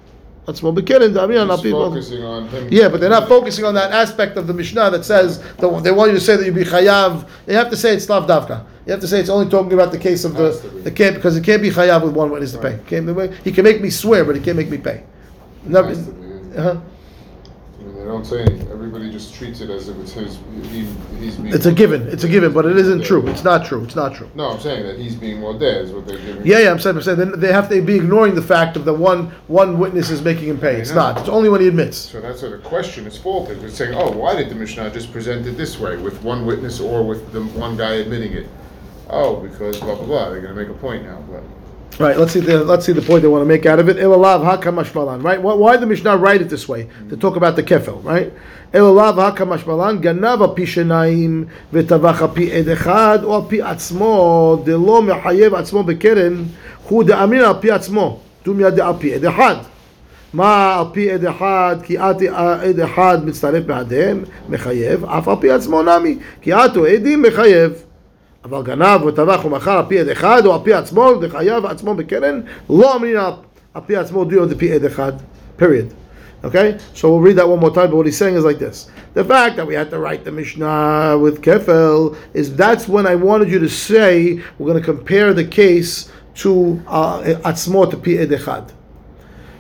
עצמו בקרן, דאמין על
He's
פי...
focusing on him.
Yeah, but they're not focusing on that aspect of the Mishnah that says that they want you to say that you be chayav. They have to say it's lav davka. You have to say it's only talking about the case of the the can't because it can't be chayav with one witness to pay. Can't he can make me swear, but he can't make me pay. Never,
Has to be.
uh-huh.
I mean, they don't say anything. Everybody just treats it as if it's his. He, he's being.
It's a given. It's a given, but it isn't true. It's not true. It's not true.
No, I'm saying that he's being modeh is what they're giving.
Yeah, yeah, I'm saying, I'm saying then they have to be ignoring the fact of the one one witness is making him pay. It's not. It's only when he admits.
So that's where the question is faulted. It's saying, oh, why did the Mishnah just present it this way, with one witness or with the one guy admitting it? Oh, because blah blah blah. They're going to make a point now, but
Right. Let's see the let's see the point they want to make out of it. Elalav hakamashmalan. Right. Why, why did the Mishnah write it this way to talk about the kefil? Right. Elalav hakamashmalan ganav al pi shenayim v'tavach al pi ed echad or al pi atzmo delo mechayev atzmo bekeren hu de'amin al pi atzmo tum yad al pi ed echad. מה על פי עד אחד, כי את עד אחד מצטרף בעדיהם, מחייב, אף על פי עצמו נמי, כי עתו עדים מחייב. אבל גנב וטבח ומכר על פי עד אחד או על פי עצמו, וחייב עצמו בקרן, לא אמרין על, על פי עצמו דיו דפי עד אחד, period. Okay? So we'll read that one more time, but what he's saying is like this. The fact that we had to write the Mishnah with Kefel is that's when I wanted you to say we're going to compare the case to uh, Atzmo to Pi Ed Echad.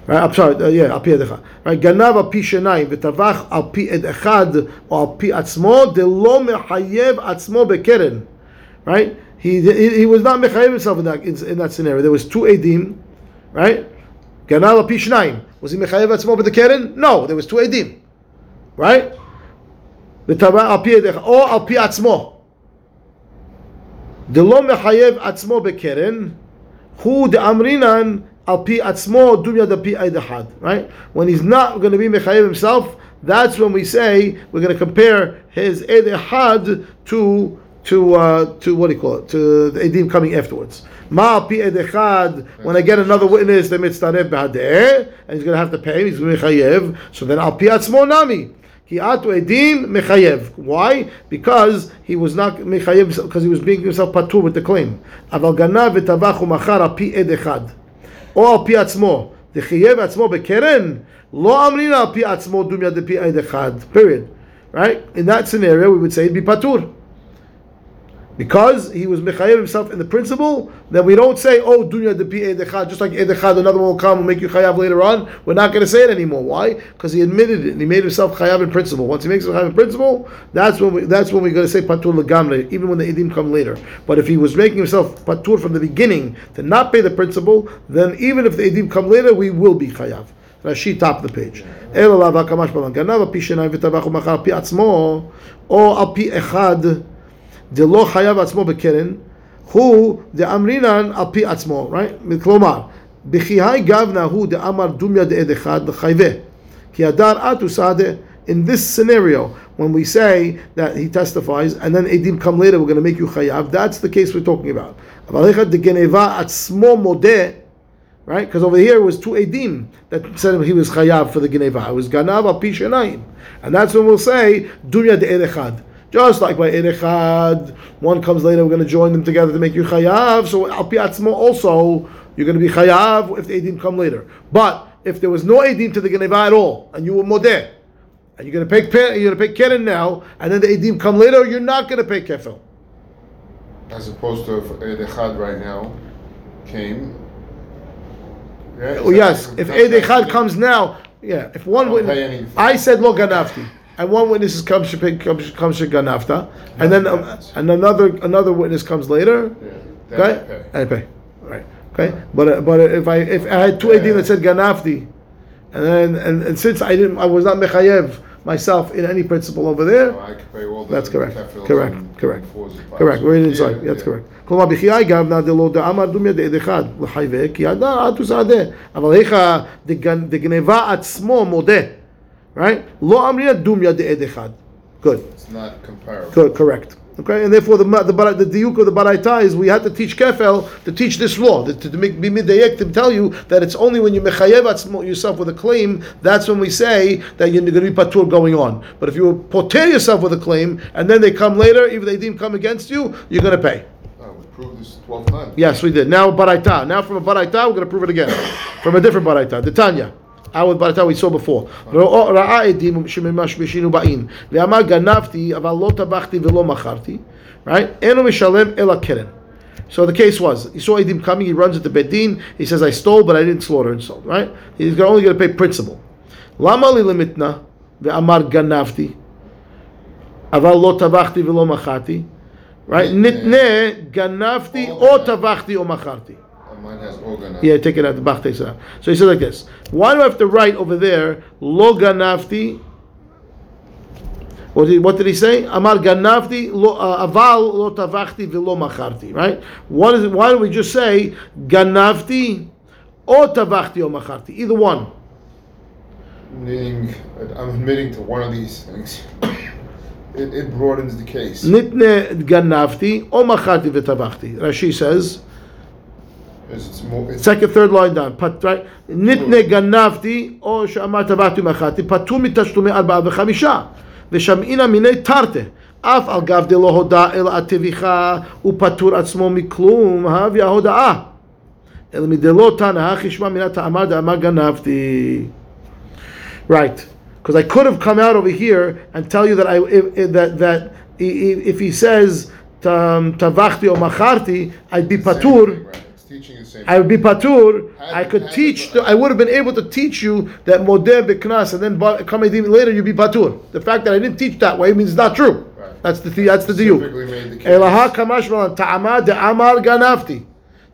Right, I'm sorry, uh, yeah, על פי עד אחד. Right, גנב על פי שניים וטבח על פי עד אחד או על פי עצמו, דלא מחייב עצמו בקרן. Right? He, he, he was not mechayev himself in that, in, in that scenario. There was two edim, right? גנב על פי שניים. Was he mechayev עצמו בקרן? No, there was two edim. Right? וטבח על פי עד אחד, או על פי עצמו. דלא מחייב עצמו בקרן, הוא דאמרינן על פי עצמו דומיה דפי עד אחד, right? When he's not going to be mechayev himself, that's when we say we're going to compare his ed echad to to uh, to what do you call it? To the edim coming afterwards. Ma al pi ed echad. When I get another witness, they mitzaref b'hadeh, and he's going to have to pay. He's going to be mechayev. So then al pi atzmo nami. Ki atu edim mechayev. Why? Because he was not mechayev because he was being himself patur with the claim. Aval ganav v'tavach u'machar al pi ed echad. או על פי עצמו, דחייב עצמו בקרן, לא אמרין על פי עצמו דומיה דפי עד אחד, period. right? In that scenario, we would say it'd be patur. Because he was mechayev himself in the principle, then we don't say, oh, dunya de pi edechad, just like edechad, another one will come and make you chayav later on. We're not going to say it anymore. Why? Because he admitted it and he made himself chayav in principle. Once he makes himself chayav in principle, that's when we, that's when we're going to say patur legamre, even when the edim come later. But if he was making himself patur from the beginning to not pay the principle, then even if the edim come later, we will be chayav. Rashi top of the page. אלא לאו הקמש בלן גנב על פי שניים וטבח ומכר על פי עצמו, או על פי אחד דלא חייב עצמו בקרן, הוא דאמרינן על פי עצמו, right? כלומר, בכי היי גבנה הוא דאמר דומיה דעד אחד לחייבה, כי הדר אתו סעדה, in this scenario, when we say that he testifies and then edim come later, we're going to make you chayav, that's the case we're talking about. אבל אחד דגנבה עצמו מודה, right? Because over here it was two edim that said he was chayav for the geneva. It was ganav al pi shenayim, and that's when we'll say dunya de echad. Just like by echad, one comes later, we're going to join them together to make you chayav. So al pi also, you're going to be chayav if the edim come later. But if there was no edim to the geneva at all, and you were modeh, and you're going to pay you're going to pay keren now, and then the edim come later, you're not going to pay kefil.
As opposed to if Eid Echad right now came. Yeah,
Oh, yes, if Eid Echad comes now, yeah, if one
Don't
witness,
pay anything.
I said lo ganafti, and one witness is comes comes comes to ganafta, and then um, and another another witness comes later,
Yeah, then
okay,
I
I pay, right, okay, but uh, but if I if I had two edim that said ganafti, and then and, and since I didn't I was not mechayev myself in any principle over there,
No, I could pay all the
that's correct,
kefils
correct,
and
correct,
fours and fives.
correct. We're
Yeah,
inside. That's
yeah.
correct. כלומר, בחיי גבנה דלא דאמר דומיה דעד אחד לחייבה, כי ידע עד וסעדה. אבל היכא דגנ- דגנבה עצמו מודה. Right? Lo amriya dum yad edechad. Good.
It's not comparable.
Good, correct. Okay, and therefore the the, the, the diuk of the baraita is we had to teach kefel to teach this law to, to, to make bimidayek to tell you that it's only when you mechayev yourself with a claim that's when we say that you're going to be patur going on. But if you portray yourself with a claim and then they come later, even they didn't come against you, you're going to pay.
Oh, we proved this twelve times.
Yes, we did. Now baraita. Now from a baraita, we're going to prove it again from a different baraita. The Tanya Our baraita we saw before. ראה עדים שממשמשינו באין, ואמר גנבתי, אבל לא טבחתי ולא מכרתי, right? אינו משלם אלא קרן. So the case was, he saw Edim coming, he runs into Bedin, he says, I stole, but I didn't slaughter and sold, right? He's only going to pay principal. למה לי למיתנה, ואמר גנבתי, אבל לא טבחתי ולא מכרתי, right? נתנה, גנבתי, או טבחתי או מכרתי.
Mine has organ.
Yeah, take it out. The Bach out. So he says like this. Why do I have to write over there lo ganavti? What did, what did he say? Amar ganavti lo uh, aval lo tavachti velo macharti. Right? What is it? Why don't we just say ganavti or tavachti or macharti? Either one.
Meaning, I'm admitting to one of these things. It, it broadens the case.
Nitne ganavti or macharti v'tavachti. Rashi says.
Because it's more. It's,
Second, third line down. Pat, right? נתנה גנבתי, או שאמר טבעתי ומכרתי, פטור מתשלומי ארבעה וחמישה. ושמעינא מיני תרתי. אף על גב דלא הודע אלא הטביחה, ופטור עצמו מכלום, הביא ההודעה. אלא מדלא תנא, הכי שמע מן הטעמה דאמר גנבתי. Right. Because I could have come out over here and tell you that I if, if- that that i- i- if he says um, tavachti or macharti, I'd be
same thing,
patur.
teaching the same
I would be patur. I could
had-
teach. I would have been able to teach you that modeh beknas, and then come later you'd be patur. The fact that I didn't teach that way means it's not true.
Right.
That's the that's the diuk.
made the case.
Elaha kamash malan ta'ama de'amar ganafti.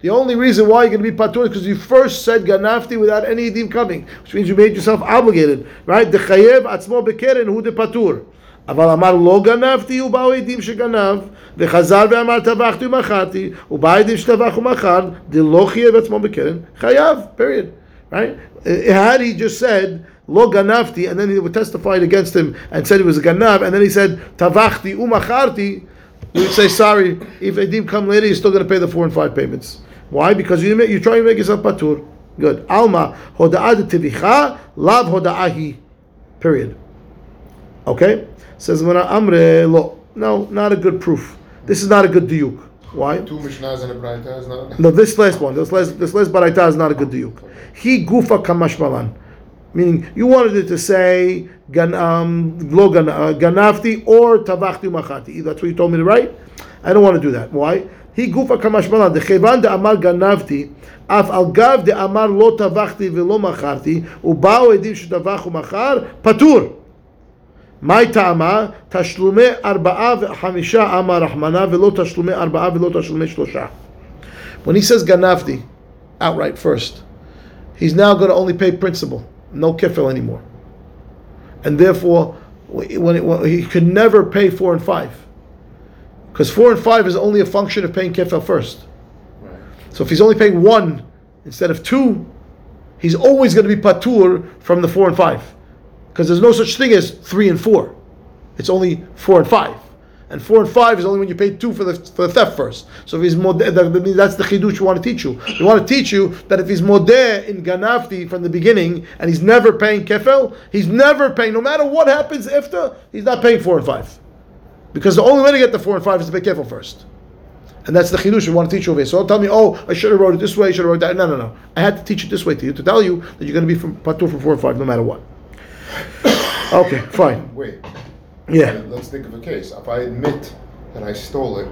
The only reason why you're going to be patur is because you first said ganafti without any edim coming, which means you made yourself obligated, right? The chayev atzmo bekeren hu de patur. אבל אמר לא גנבתי ובאו עדים שגנב וחזר ואמר טבחתי ומכרתי ובא עדים שטבח ומכר דלא חייב עצמו בקרן חייב period right Uh, had he just said לא גנבתי and then he would testified against him and said he was a ganav and then he said טבחתי ומכרתי we would say sorry if Edim come later you're still going to pay the four and five payments why because you make, you're trying to make yourself patur good alma hoda'ah de tevicha lav hoda'ah hi period Okay? Says Mana Amre lo. No, not a good proof. This is not a good diuk. Why?
Two Mishnahs and a Braita is not.
No, this last one, this last this last baraita is not a good diuk. He gufa kamashmalan. Meaning, you wanted it to say gan, um, lo gan, uh, ganavti or tavachti umachati. That's what you told me to write. I don't want to do that. Why? He gufa kamashmala dechevan de amar ganavti af al gav de amar lo tavachti velo macharti ubao edim shetavachu machar patur. מהי טעמה? תשלומי ארבעה וחמישה אמר רחמנה ולא תשלומי ארבעה ולא תשלומי שלושה. When he says ganavti, outright first, he's now going to only pay principal, no kefil anymore. And therefore, when, it, when he could never pay four and five. Because four and five is only a function of paying kefil first.
Right.
So if he's only paying one instead of two, he's always going to be patur from the four and five. Because there's no such thing as three and four. It's only four and five. And four and five is only when you pay two for the, for the theft first. So if he's modeh, that that's the chidush we want to teach you. We want to teach you that if he's modeh in ganafti from the beginning and he's never paying kefel, he's never paying, no matter what happens after, he's not paying four and five. Because the only way to get the four and five is to pay kefel first. And that's the chidush we want to teach you over here. So don't tell me, oh, I should have wrote it this way, I should have wrote that. No, no, no. I had to teach it this way to you to tell you that you're going to be from patur from four and five no matter what. Okay, fine.
Wait.
Yeah.
Let's think of a case. If I admit that I stole it,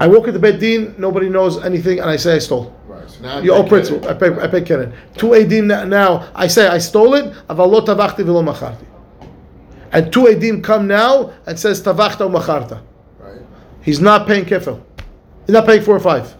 I walk at the bed din, nobody knows anything, and I say I stole.
right? So now
You owe principal. I pay, I pay Keren. Two edim now. I say I stole it. Aval lo tavachti v'lo macharti. And two edim come now and says tavachta umacharta.
Right.
He's not paying kefil. He's not paying four or five.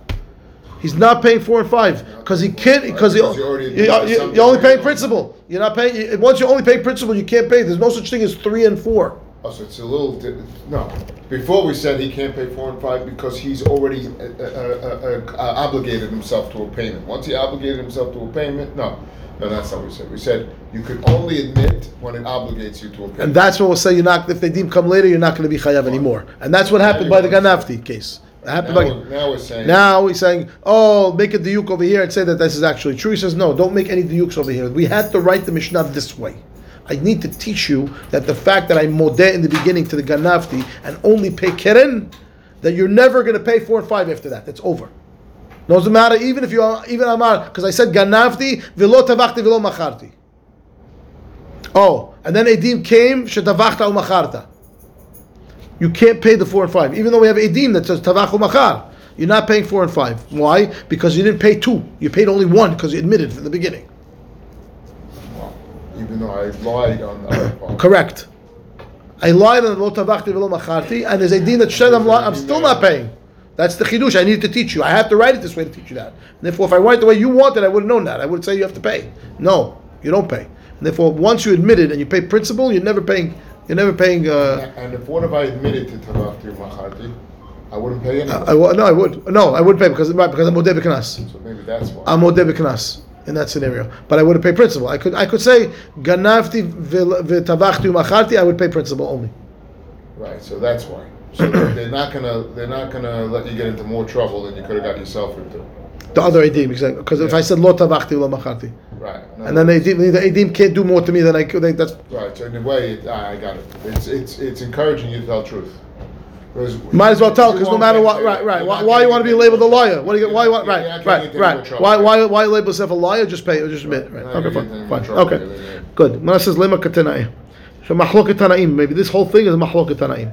He's not paying four and five because he can't because he,
Because you already
you,
admitted
you,
something.
you're only paying principal. You're not paying. Once you only pay principal, you can't pay. There's no such thing as three and four.
Oh, so it's a little. Di- no. Before we said he can't pay four and five because he's already uh, uh, uh, uh, obligated himself to a payment. Once he obligated himself to a payment, no, no, that's not what we said. We said you could only admit when it obligates you to a payment.
And that's what we'll say. You're not. If they deem come later, you're not going to be chayav anymore. And that's what happened by the Ganafti case. Happened
now, we're, now we're saying.
Now he's saying, "Oh, make a diuk over here and say that this is actually true." He says, "No, don't make any diuks over here. We had to write the Mishnah this way. I need to teach you that the fact that I modeh in the beginning to the ganafti and only pay keren, that you're never going to pay four and five after that. That's over. Doesn't matter even if you are even amar because I said ganavti velo tavachti velo macharti. Oh, and then edim came shetavachta umacharta. You can't pay the four and five, even though we have edim that says tavachu machar. You're not paying four and five. Why? Because you didn't pay two. You paid only one because you admitted from the beginning.
Well, even though I lied on the other part.
Correct. I lied on the lo tavachti velo macharti, and there's a din that said I'm, li- I'm still not paying. That's the chidush. I needed to teach you. I have to write it this way to teach you that. And therefore, if I write it the way you wanted, I would have known that. I would say you have to pay. No, you don't pay. And therefore, once you admit it and you pay principal, you're never paying. You're never paying. Uh,
And if what if I admitted to Tavachti Macharti, I wouldn't pay anyway.
I, I, no, I would. No, I wouldn't pay because right, because I'm modeh b'knas.
so maybe that's why.
I'm modeh b'knas in that scenario. But I would have paid principal. I could. I could say ganavti v'tavachti umacharti. I would pay principal only.
Right, so that's why. So they're not gonna they're not gonna let you get into more trouble than you could have got yourself into.
The other idea, exactly. Because if I said lo tavachti lo macharti.
Right. no,
And then the Edim, the Edim can't do more to me than I could. They, that's
Right. So in a way, it, I I got it. It's it's it's encouraging you to tell truth. Because
might as well tell
you
because no
won't
matter
get-
what, right, right.
you're
Why,
not
why you
getting
want to be
into-
labeled a liar? What do you get? Why you want?
You're
Right,
not getting
right,
into more
right.
trouble.
Why, why, why label yourself a liar? Just pay. Just admit. Right.
Not
Okay,
getting
fine,
into
fine.
trouble,
Okay,
yeah, yeah.
good. Mana says lema katanai. So mahloket tanaim. Maybe this whole thing is mahloket tanaim.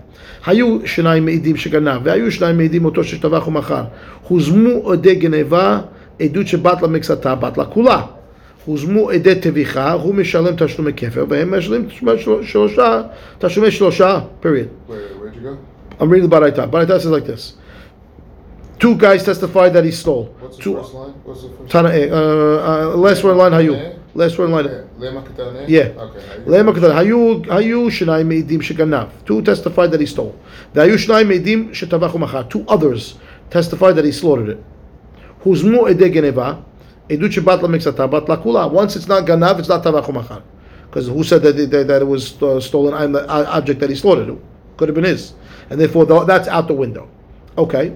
היו שניים מעידים שגנב, והיו שניים מעידים אותו שטבח ומכר. הוזמו עדי גנבה, עדות שבת לה מקצתה, בת לה כולה. הוזמו עדי טביחה, הוא משלם תשלומי כפר, והם משלמים תשלומי שלושה, תשלומי שלושה, period.
Wait, where'd you go?
I'm reading the Baraita. Baraita says like this. Two guys testified that he stole.
What's the
Two,
first line? What's the first?
Tana, uh, uh, last one line Hayu. Last one line.
Yeah. Lema Katane?
Yeah.
Okay.
Lema כתב, היו, היו שניים מעידים שגנב. Two testified that he stole. והיו שניים מעידים שטבח ומכר. Two others testified that he slaughtered it. הוזמו עדי Eduche batla makes a tabatla kula. Once it's not ganav, it's not tabachumachar. Because who said that, that, that it was uh, stolen I'm the object that he slaughtered? It could have been his. And therefore, the, that's out the window. Okay.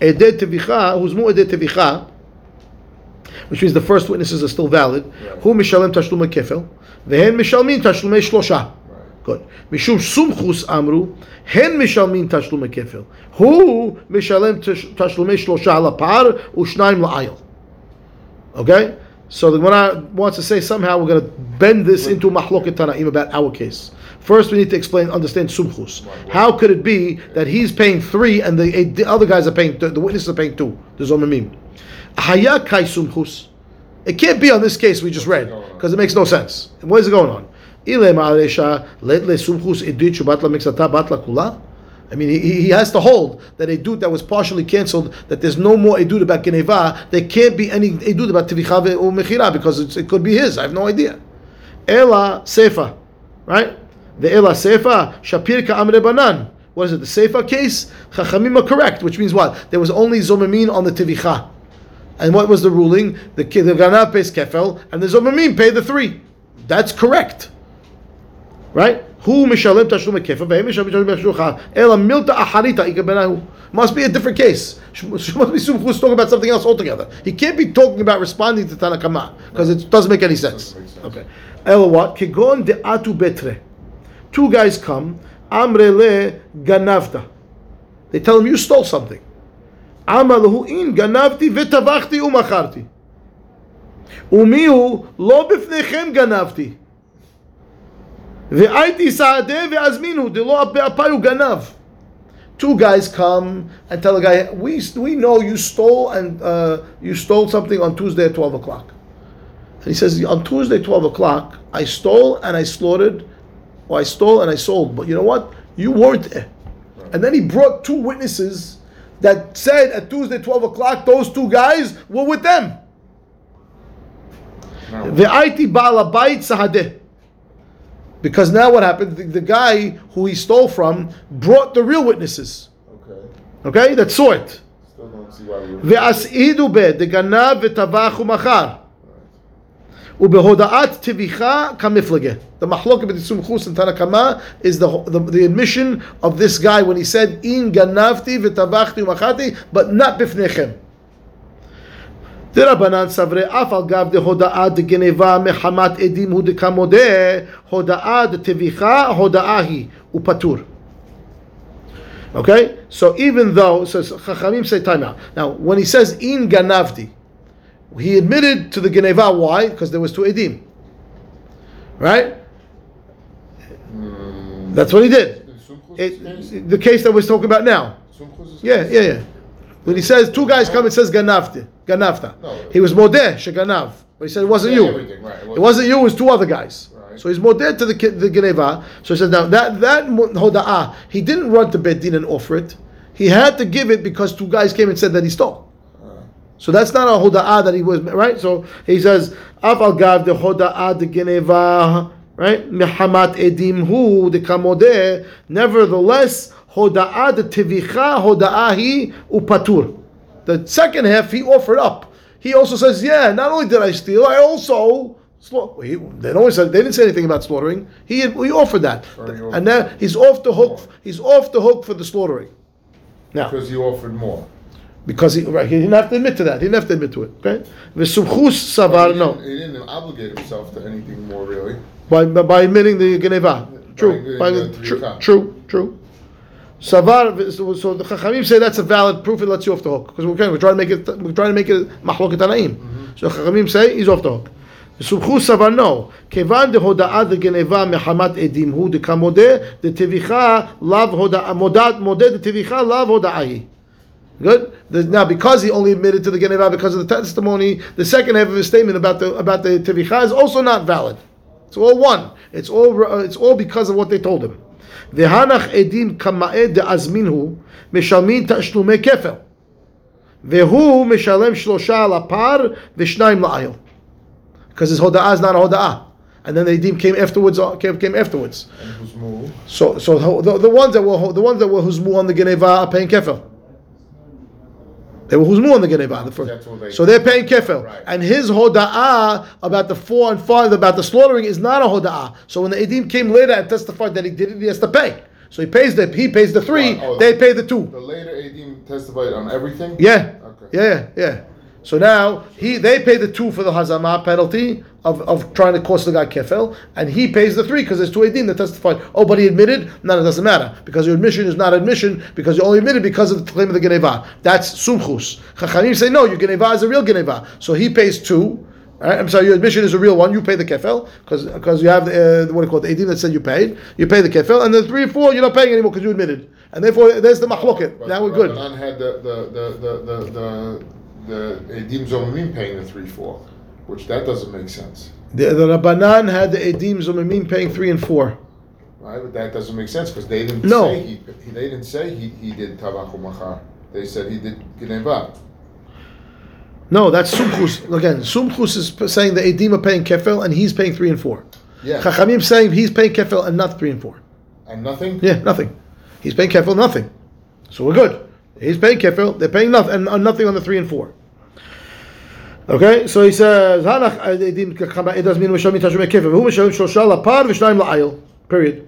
Eded tevicha, who's mu eded tevicha, which means the first witnesses are still valid. Who mishalem tashlum kefil? Vehen mishalmin tashlum shlosha. Good. Mishum sumchus amru, hen mishalmin tashlum kefil. Who mishalem tashlum shlosha lapar, ushnaim la'ayil. Okay? So the Gemara wants to say somehow we're going to bend this into mahloket tanaim about our case. First, we need to explain, understand sumchus. How could it be that he's paying three and the, the other guys are paying, the witnesses are paying two? The zomamim. Haya kai sumchus. It can't be on this case we just read because it makes no sense. What is going on? Ile ma'alesha let le sumchus edut shubat la mixata bat la kula. I mean, he, he has to hold that a edut that was partially cancelled, that there's no more edut about geneva, there can't be any edut about tivicha or mechira because it could be his. I have no idea. Ela sefa, right? The ela sefa shapir ka'amre banan. What is it? The sefa case? Chachamim are correct, which means what? There was only zomamin on the tivicha. And what was the ruling? The, the pays kefel, and the zomamim pay the three. That's correct. Right? Who tashlum kefa tashlum ela milta ikabenahu. Must be a different case. Must be Sumchus talking about something else altogether. He can't be talking about responding to Tana Kama because it doesn't make any sense. Okay. Ela what? Betre. Two guys come. Amrele ganavta. They tell him you stole something. Amalahu in ganavti vetavachti umacharti. Umihu lo bifnechem ganavti. Ve'aiti sa'adeh ve'azminu, delo apayu ganav. Two guys come and tell a guy, we, we know you stole and uh, you stole something on Tuesday at 12 o'clock. And he says, on Tuesday, 12 o'clock, I stole and I slaughtered, or I stole and I sold. But you know what? You weren't there. And then he brought two witnesses that said at Tuesday, 12 o'clock, those two guys were with them.
The
Ve'aiti Bala bait sahadeh. Because now what happened? The, the guy who he stole from brought the real witnesses.
okay.
Okay, that saw it.
Still don't see why we.
והסעידו ב, דגנב וטבח ומכר. ובהודעת טביחה כמפלגה. The מחלוקת between Sumchus and Tanakama is the, the, the admission of this guy when he said, in גנבתי וטבחתי ומכרתי, but not בפניכם. דרבנן סברי אף על גב דהודאה דגנבה מחמת עדים הוא דכמודה, הודאה דטביחה, הודאה היא, הוא פטור. Okay? So even though, so Chachamim say time out. Now, when he says in ganavti, he admitted to the geneva. Why? Because there was two edim. Right? That's what he did.
In Sumchus'
It,
case?
the case that we're talking about now.
Sumchus'
Yeah,
case?
yeah, yeah. When he says two guys come and says ganavti, ganavta.
No.
He was modeh sheganav. But he said it wasn't you.
right. It
It
wasn't-
wasn't you. It was two other guys.
Right.
So he's modeh to the the geneva. So he says now that that hoda'ah he didn't run to bedin and offer it. He had to give it because two guys came and said that he stole. Uh-huh. So that's not a hoda'ah that he was right. So he says af al gav the hoda'ah the geneva right mehamat edim hu the kamodeh. Nevertheless hoda'ah the tivicha hoda'ah he upatur. The second half he offered up. He also says, yeah, not only did I steal, I also. Sla- he, they, don't say, they didn't say anything about slaughtering. He he offered that,
he
and now he's off the hook. He's off the hook for the slaughtering. Now,
Because he offered more.
because he, right, he didn't have to admit to that. He didn't have to admit to it. Okay.
V'sumchus
savar
he
no
He didn't obligate himself to anything more, really.
by by admitting the geneva. True.
admitting
By,
the
true. True. True. Savar. So, so the Chachamim say that's a valid proof. It lets you off the hook because we're, we're trying to make it. We're trying to make it mahloket tanaim. So Chachamim say he's off the hook. סובחו סבר no, כיוון דהודאה דגנבה מחמת עדים הוא דכמודה דתביכה לאו הודאה, מודע מודה דתביכה לאו הודאה היא. Good. The- now, because he only admitted to the Geneva because of the testimony, the second half of his statement about the about the Tevicha is also not valid. It's all one. It's all uh, it's all because of what they told him. והנח עדים כמאה דאזמינהו משלמים תשלומי כפל. והוא משלם שלושה על הפר ושניים לעיל. Because his hoda'ah is not a hoda'ah. And then the edim came afterwards. uh, Came, came afterwards.
And who's moved?
So, so the, the ones that were the ones that were huzmu on the geneva are paying kefil. They were huzmu on the geneva. The first.
they-
So they're paying kefil,
Right.
and his hoda'ah about the four and five about the slaughtering is not a hoda'ah. So when the edim came later and testified that he did it, he has to pay. So he pays the he pays the three,
Oh,
they pay the two.
The later Edim testified on everything?
Yeah.
Okay.
Yeah, yeah. So now he they pay the two for the hazama penalty of, of trying to cost the guy kefil, and he pays the three because there's two edim that testified. Oh, but he admitted. No, it doesn't matter because your admission is not admission because you only admitted because of the claim of the geneva. That's sumchus. Chachamim say no, your geneva is a real geneva. So he pays two. Alright, I'm sorry, your admission is a real one. You pay the kefel because because you have the, uh, what do you call it, the edim that said you paid. You pay the kefel, and the three and four you're not paying anymore because you admitted, and therefore there's the machloket.
But
Now we're good.
Rabbanan had the the the the the the, the Edim paying the three four, which that doesn't make sense,
The, the Rabbanan had the edim zomimim paying three and four.
right? But that doesn't make sense because they didn't
No.
say he, he they didn't say he, he did Tavach Machar. They said he did Gneva.
No, that's Sumchus. Again, Sumchus is saying the edim are paying kefel, and he's paying three and four.
Yeah.
Chachamim saying he's paying kefel and not three and four.
And nothing.
Yeah, nothing. He's paying kefil, nothing. So we're good. He's paying kefil, they're paying nothing, and nothing on the three and four. Okay, so he says, "Hanach edim kachama it does mean mishamim tashumei kefil. Who mishamim shosha lapar v'shnayim la'ayil. Period.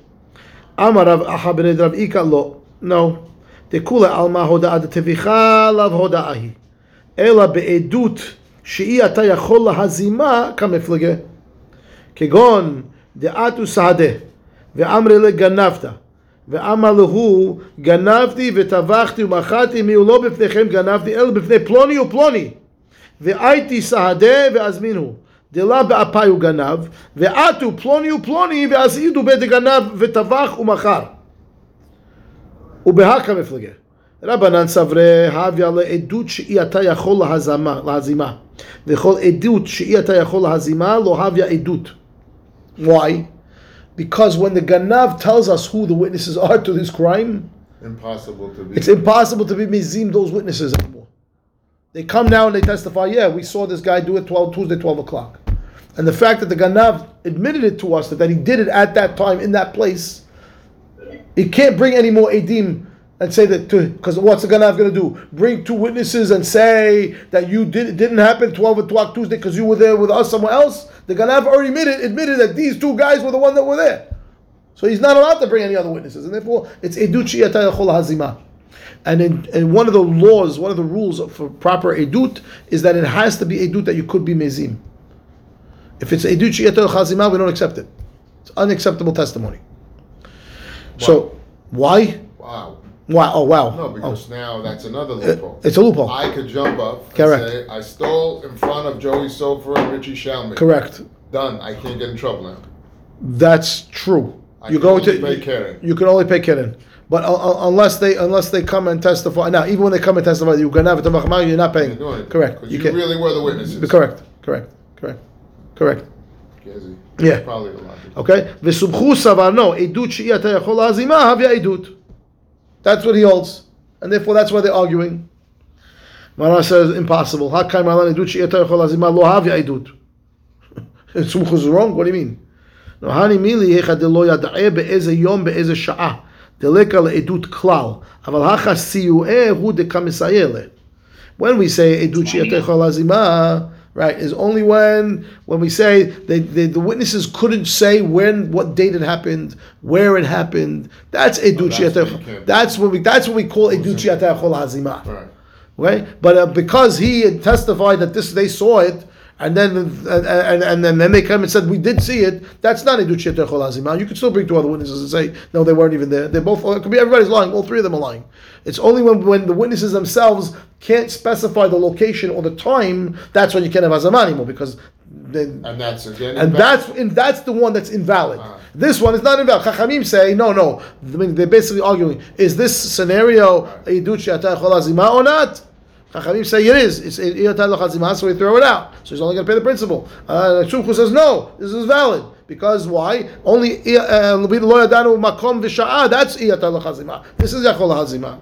Amar Rav Aha ben Rav Ika lo. No. Dekula alma hoda'ah tevicha lav hoda'ahi. Ela be'edut she'i ata yachol lahazima kameflege. כגון דעת וסעדה ואמרי לגנבת ואמר להו גנבתי וטבחתי ומכרתי מי הוא לא בפניכם גנבתי אלא בפני פלוני ופלוני והייתי סעדה ואזמינו דלה באפי הוא גנב ועטו פלוני ופלוני ואז עידו בית הגנב וטבח ומכר ובהכה מפלגה רבנן סברי הביא לעדות שאי אתה יכול להזמה, להזימה וכל עדות שאי אתה יכול להזימה לא הביא עדות why? Because when the Ganav tells us who the witnesses are to this crime,
Impossible to be.
it's impossible to be mizim those witnesses anymore. they come now and they testify, yeah, we saw this guy do it 12, Tuesday, 12 o'clock. And the fact that the Ganav admitted it to us, that, that he did it at that time in that place, it can't bring any more Edim and say that to because what's the Ganav going to do? Bring two witnesses and say that you did it didn't happen 12 o'clock Tuesday because you were there with us somewhere else? The Ganav already admitted, admitted that these two guys were the ones that were there. So he's not allowed to bring any other witnesses, and therefore it's edut shiyata yachol hazima. And in, and one of the laws, one of the rules for proper edut is that it has to be edut that you could be mezim. If it's edut shiyata yachol hazima, we don't accept it. It's unacceptable testimony. So why?
wow.
Wow! Oh wow!
No,
Oh.
because now that's another uh, loophole.
It's a loophole.
I could jump up and
Correct.
say, I stole in front of Joey Soffer and Richie Shalman.
Correct.
Done. I can't get in trouble now.
That's true.
I
you
can
go
only
to
pay Keren.
You can only pay Keren. But uh, unless they unless they come and testify now, even when they come and testify, you're gonna have a you're not paying. Correct. You,
you really were the witnesses.
Correct. Correct. Correct. Correct. Yeah.
Probably a lot.
Okay. V'subchu savarno idut she'iyata yachol azima havya idut. That's what he holds, and therefore that's why they're arguing. Mara says impossible. How can Malan idut she'iatayachol azima lo havya idut? Subchu is wrong. What do you mean? No, hani mili hechad lo yadae be'ez yom be'ez sha'ah. דלקה לעדות כלל, אבל הכא סיועי הוא דקמסייע לה. When we say עדות שהיא אתה יכול להזימה, right, is only when when we say they, they, the witnesses couldn't say when, what date it happened, where it happened. That's edut
that's
she'ata
when you
יכול-
can't-
That's what we that's what we call edut she'ata יכול להזימה.
Right.
Right? But uh, because he had testified that this they saw it, and then and, and, and, then they come and said we did see it, that's not a duchet azima. You could still bring two other witnesses and say no, they weren't even there. They both it could be everybody's lying. All three of them are lying. It's only when when the witnesses themselves can't specify the location or the time that's when you can't have azama anymore because. They,
And that's again.
and that's and that's the one that's invalid.
Ah.
This one is not invalid. Chachamim say no, no. I mean, they're basically arguing: is this scenario idut she'ata yachol hazima or not? Chachamim say it is. It's hazima, so we throw it out. So he's only going to pay the principal. Uh, says no. This is valid because why? Only uh, yadanu makom v'sha'ah. That's iyata hazima. This is yachol hazima.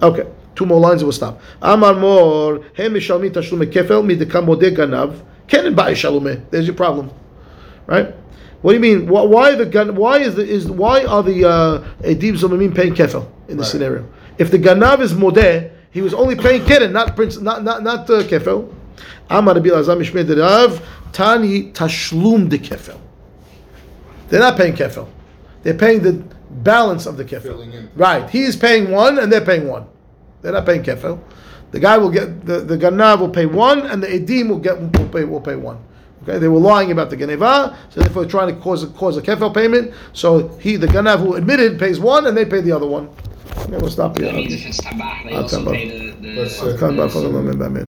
Okay. Two more lines and we'll stop. Amar mor, hem mishalmi tashlume kefel midekam modeh ganav, ken ba'i shalume. There's your problem. Right? What do you mean? Why, the gan- why is the is why are the uh, edim zomimim paying kefel in this
Right.
scenario? If the ganav is modeh, he was only paying keren, not prince, not not not uh, kefel. Amar Rabbi Elazar mishmei de Rav tani tashlum de kefel. They're not paying kefel. They're paying the balance of the kefel. Right. He is paying one, and they're paying one. They're not paying kefel. The guy will get the the ganav will pay one, and the edim will get will pay will pay one. Okay, they were lying about the ganeva, so therefore trying to cause a, cause a kefel payment. So he, the ganav who admitted, pays one, and they pay the other one. Okay, we'll stop here.
That means if it's tabach, they
Ah,
also
tabach.
pay the,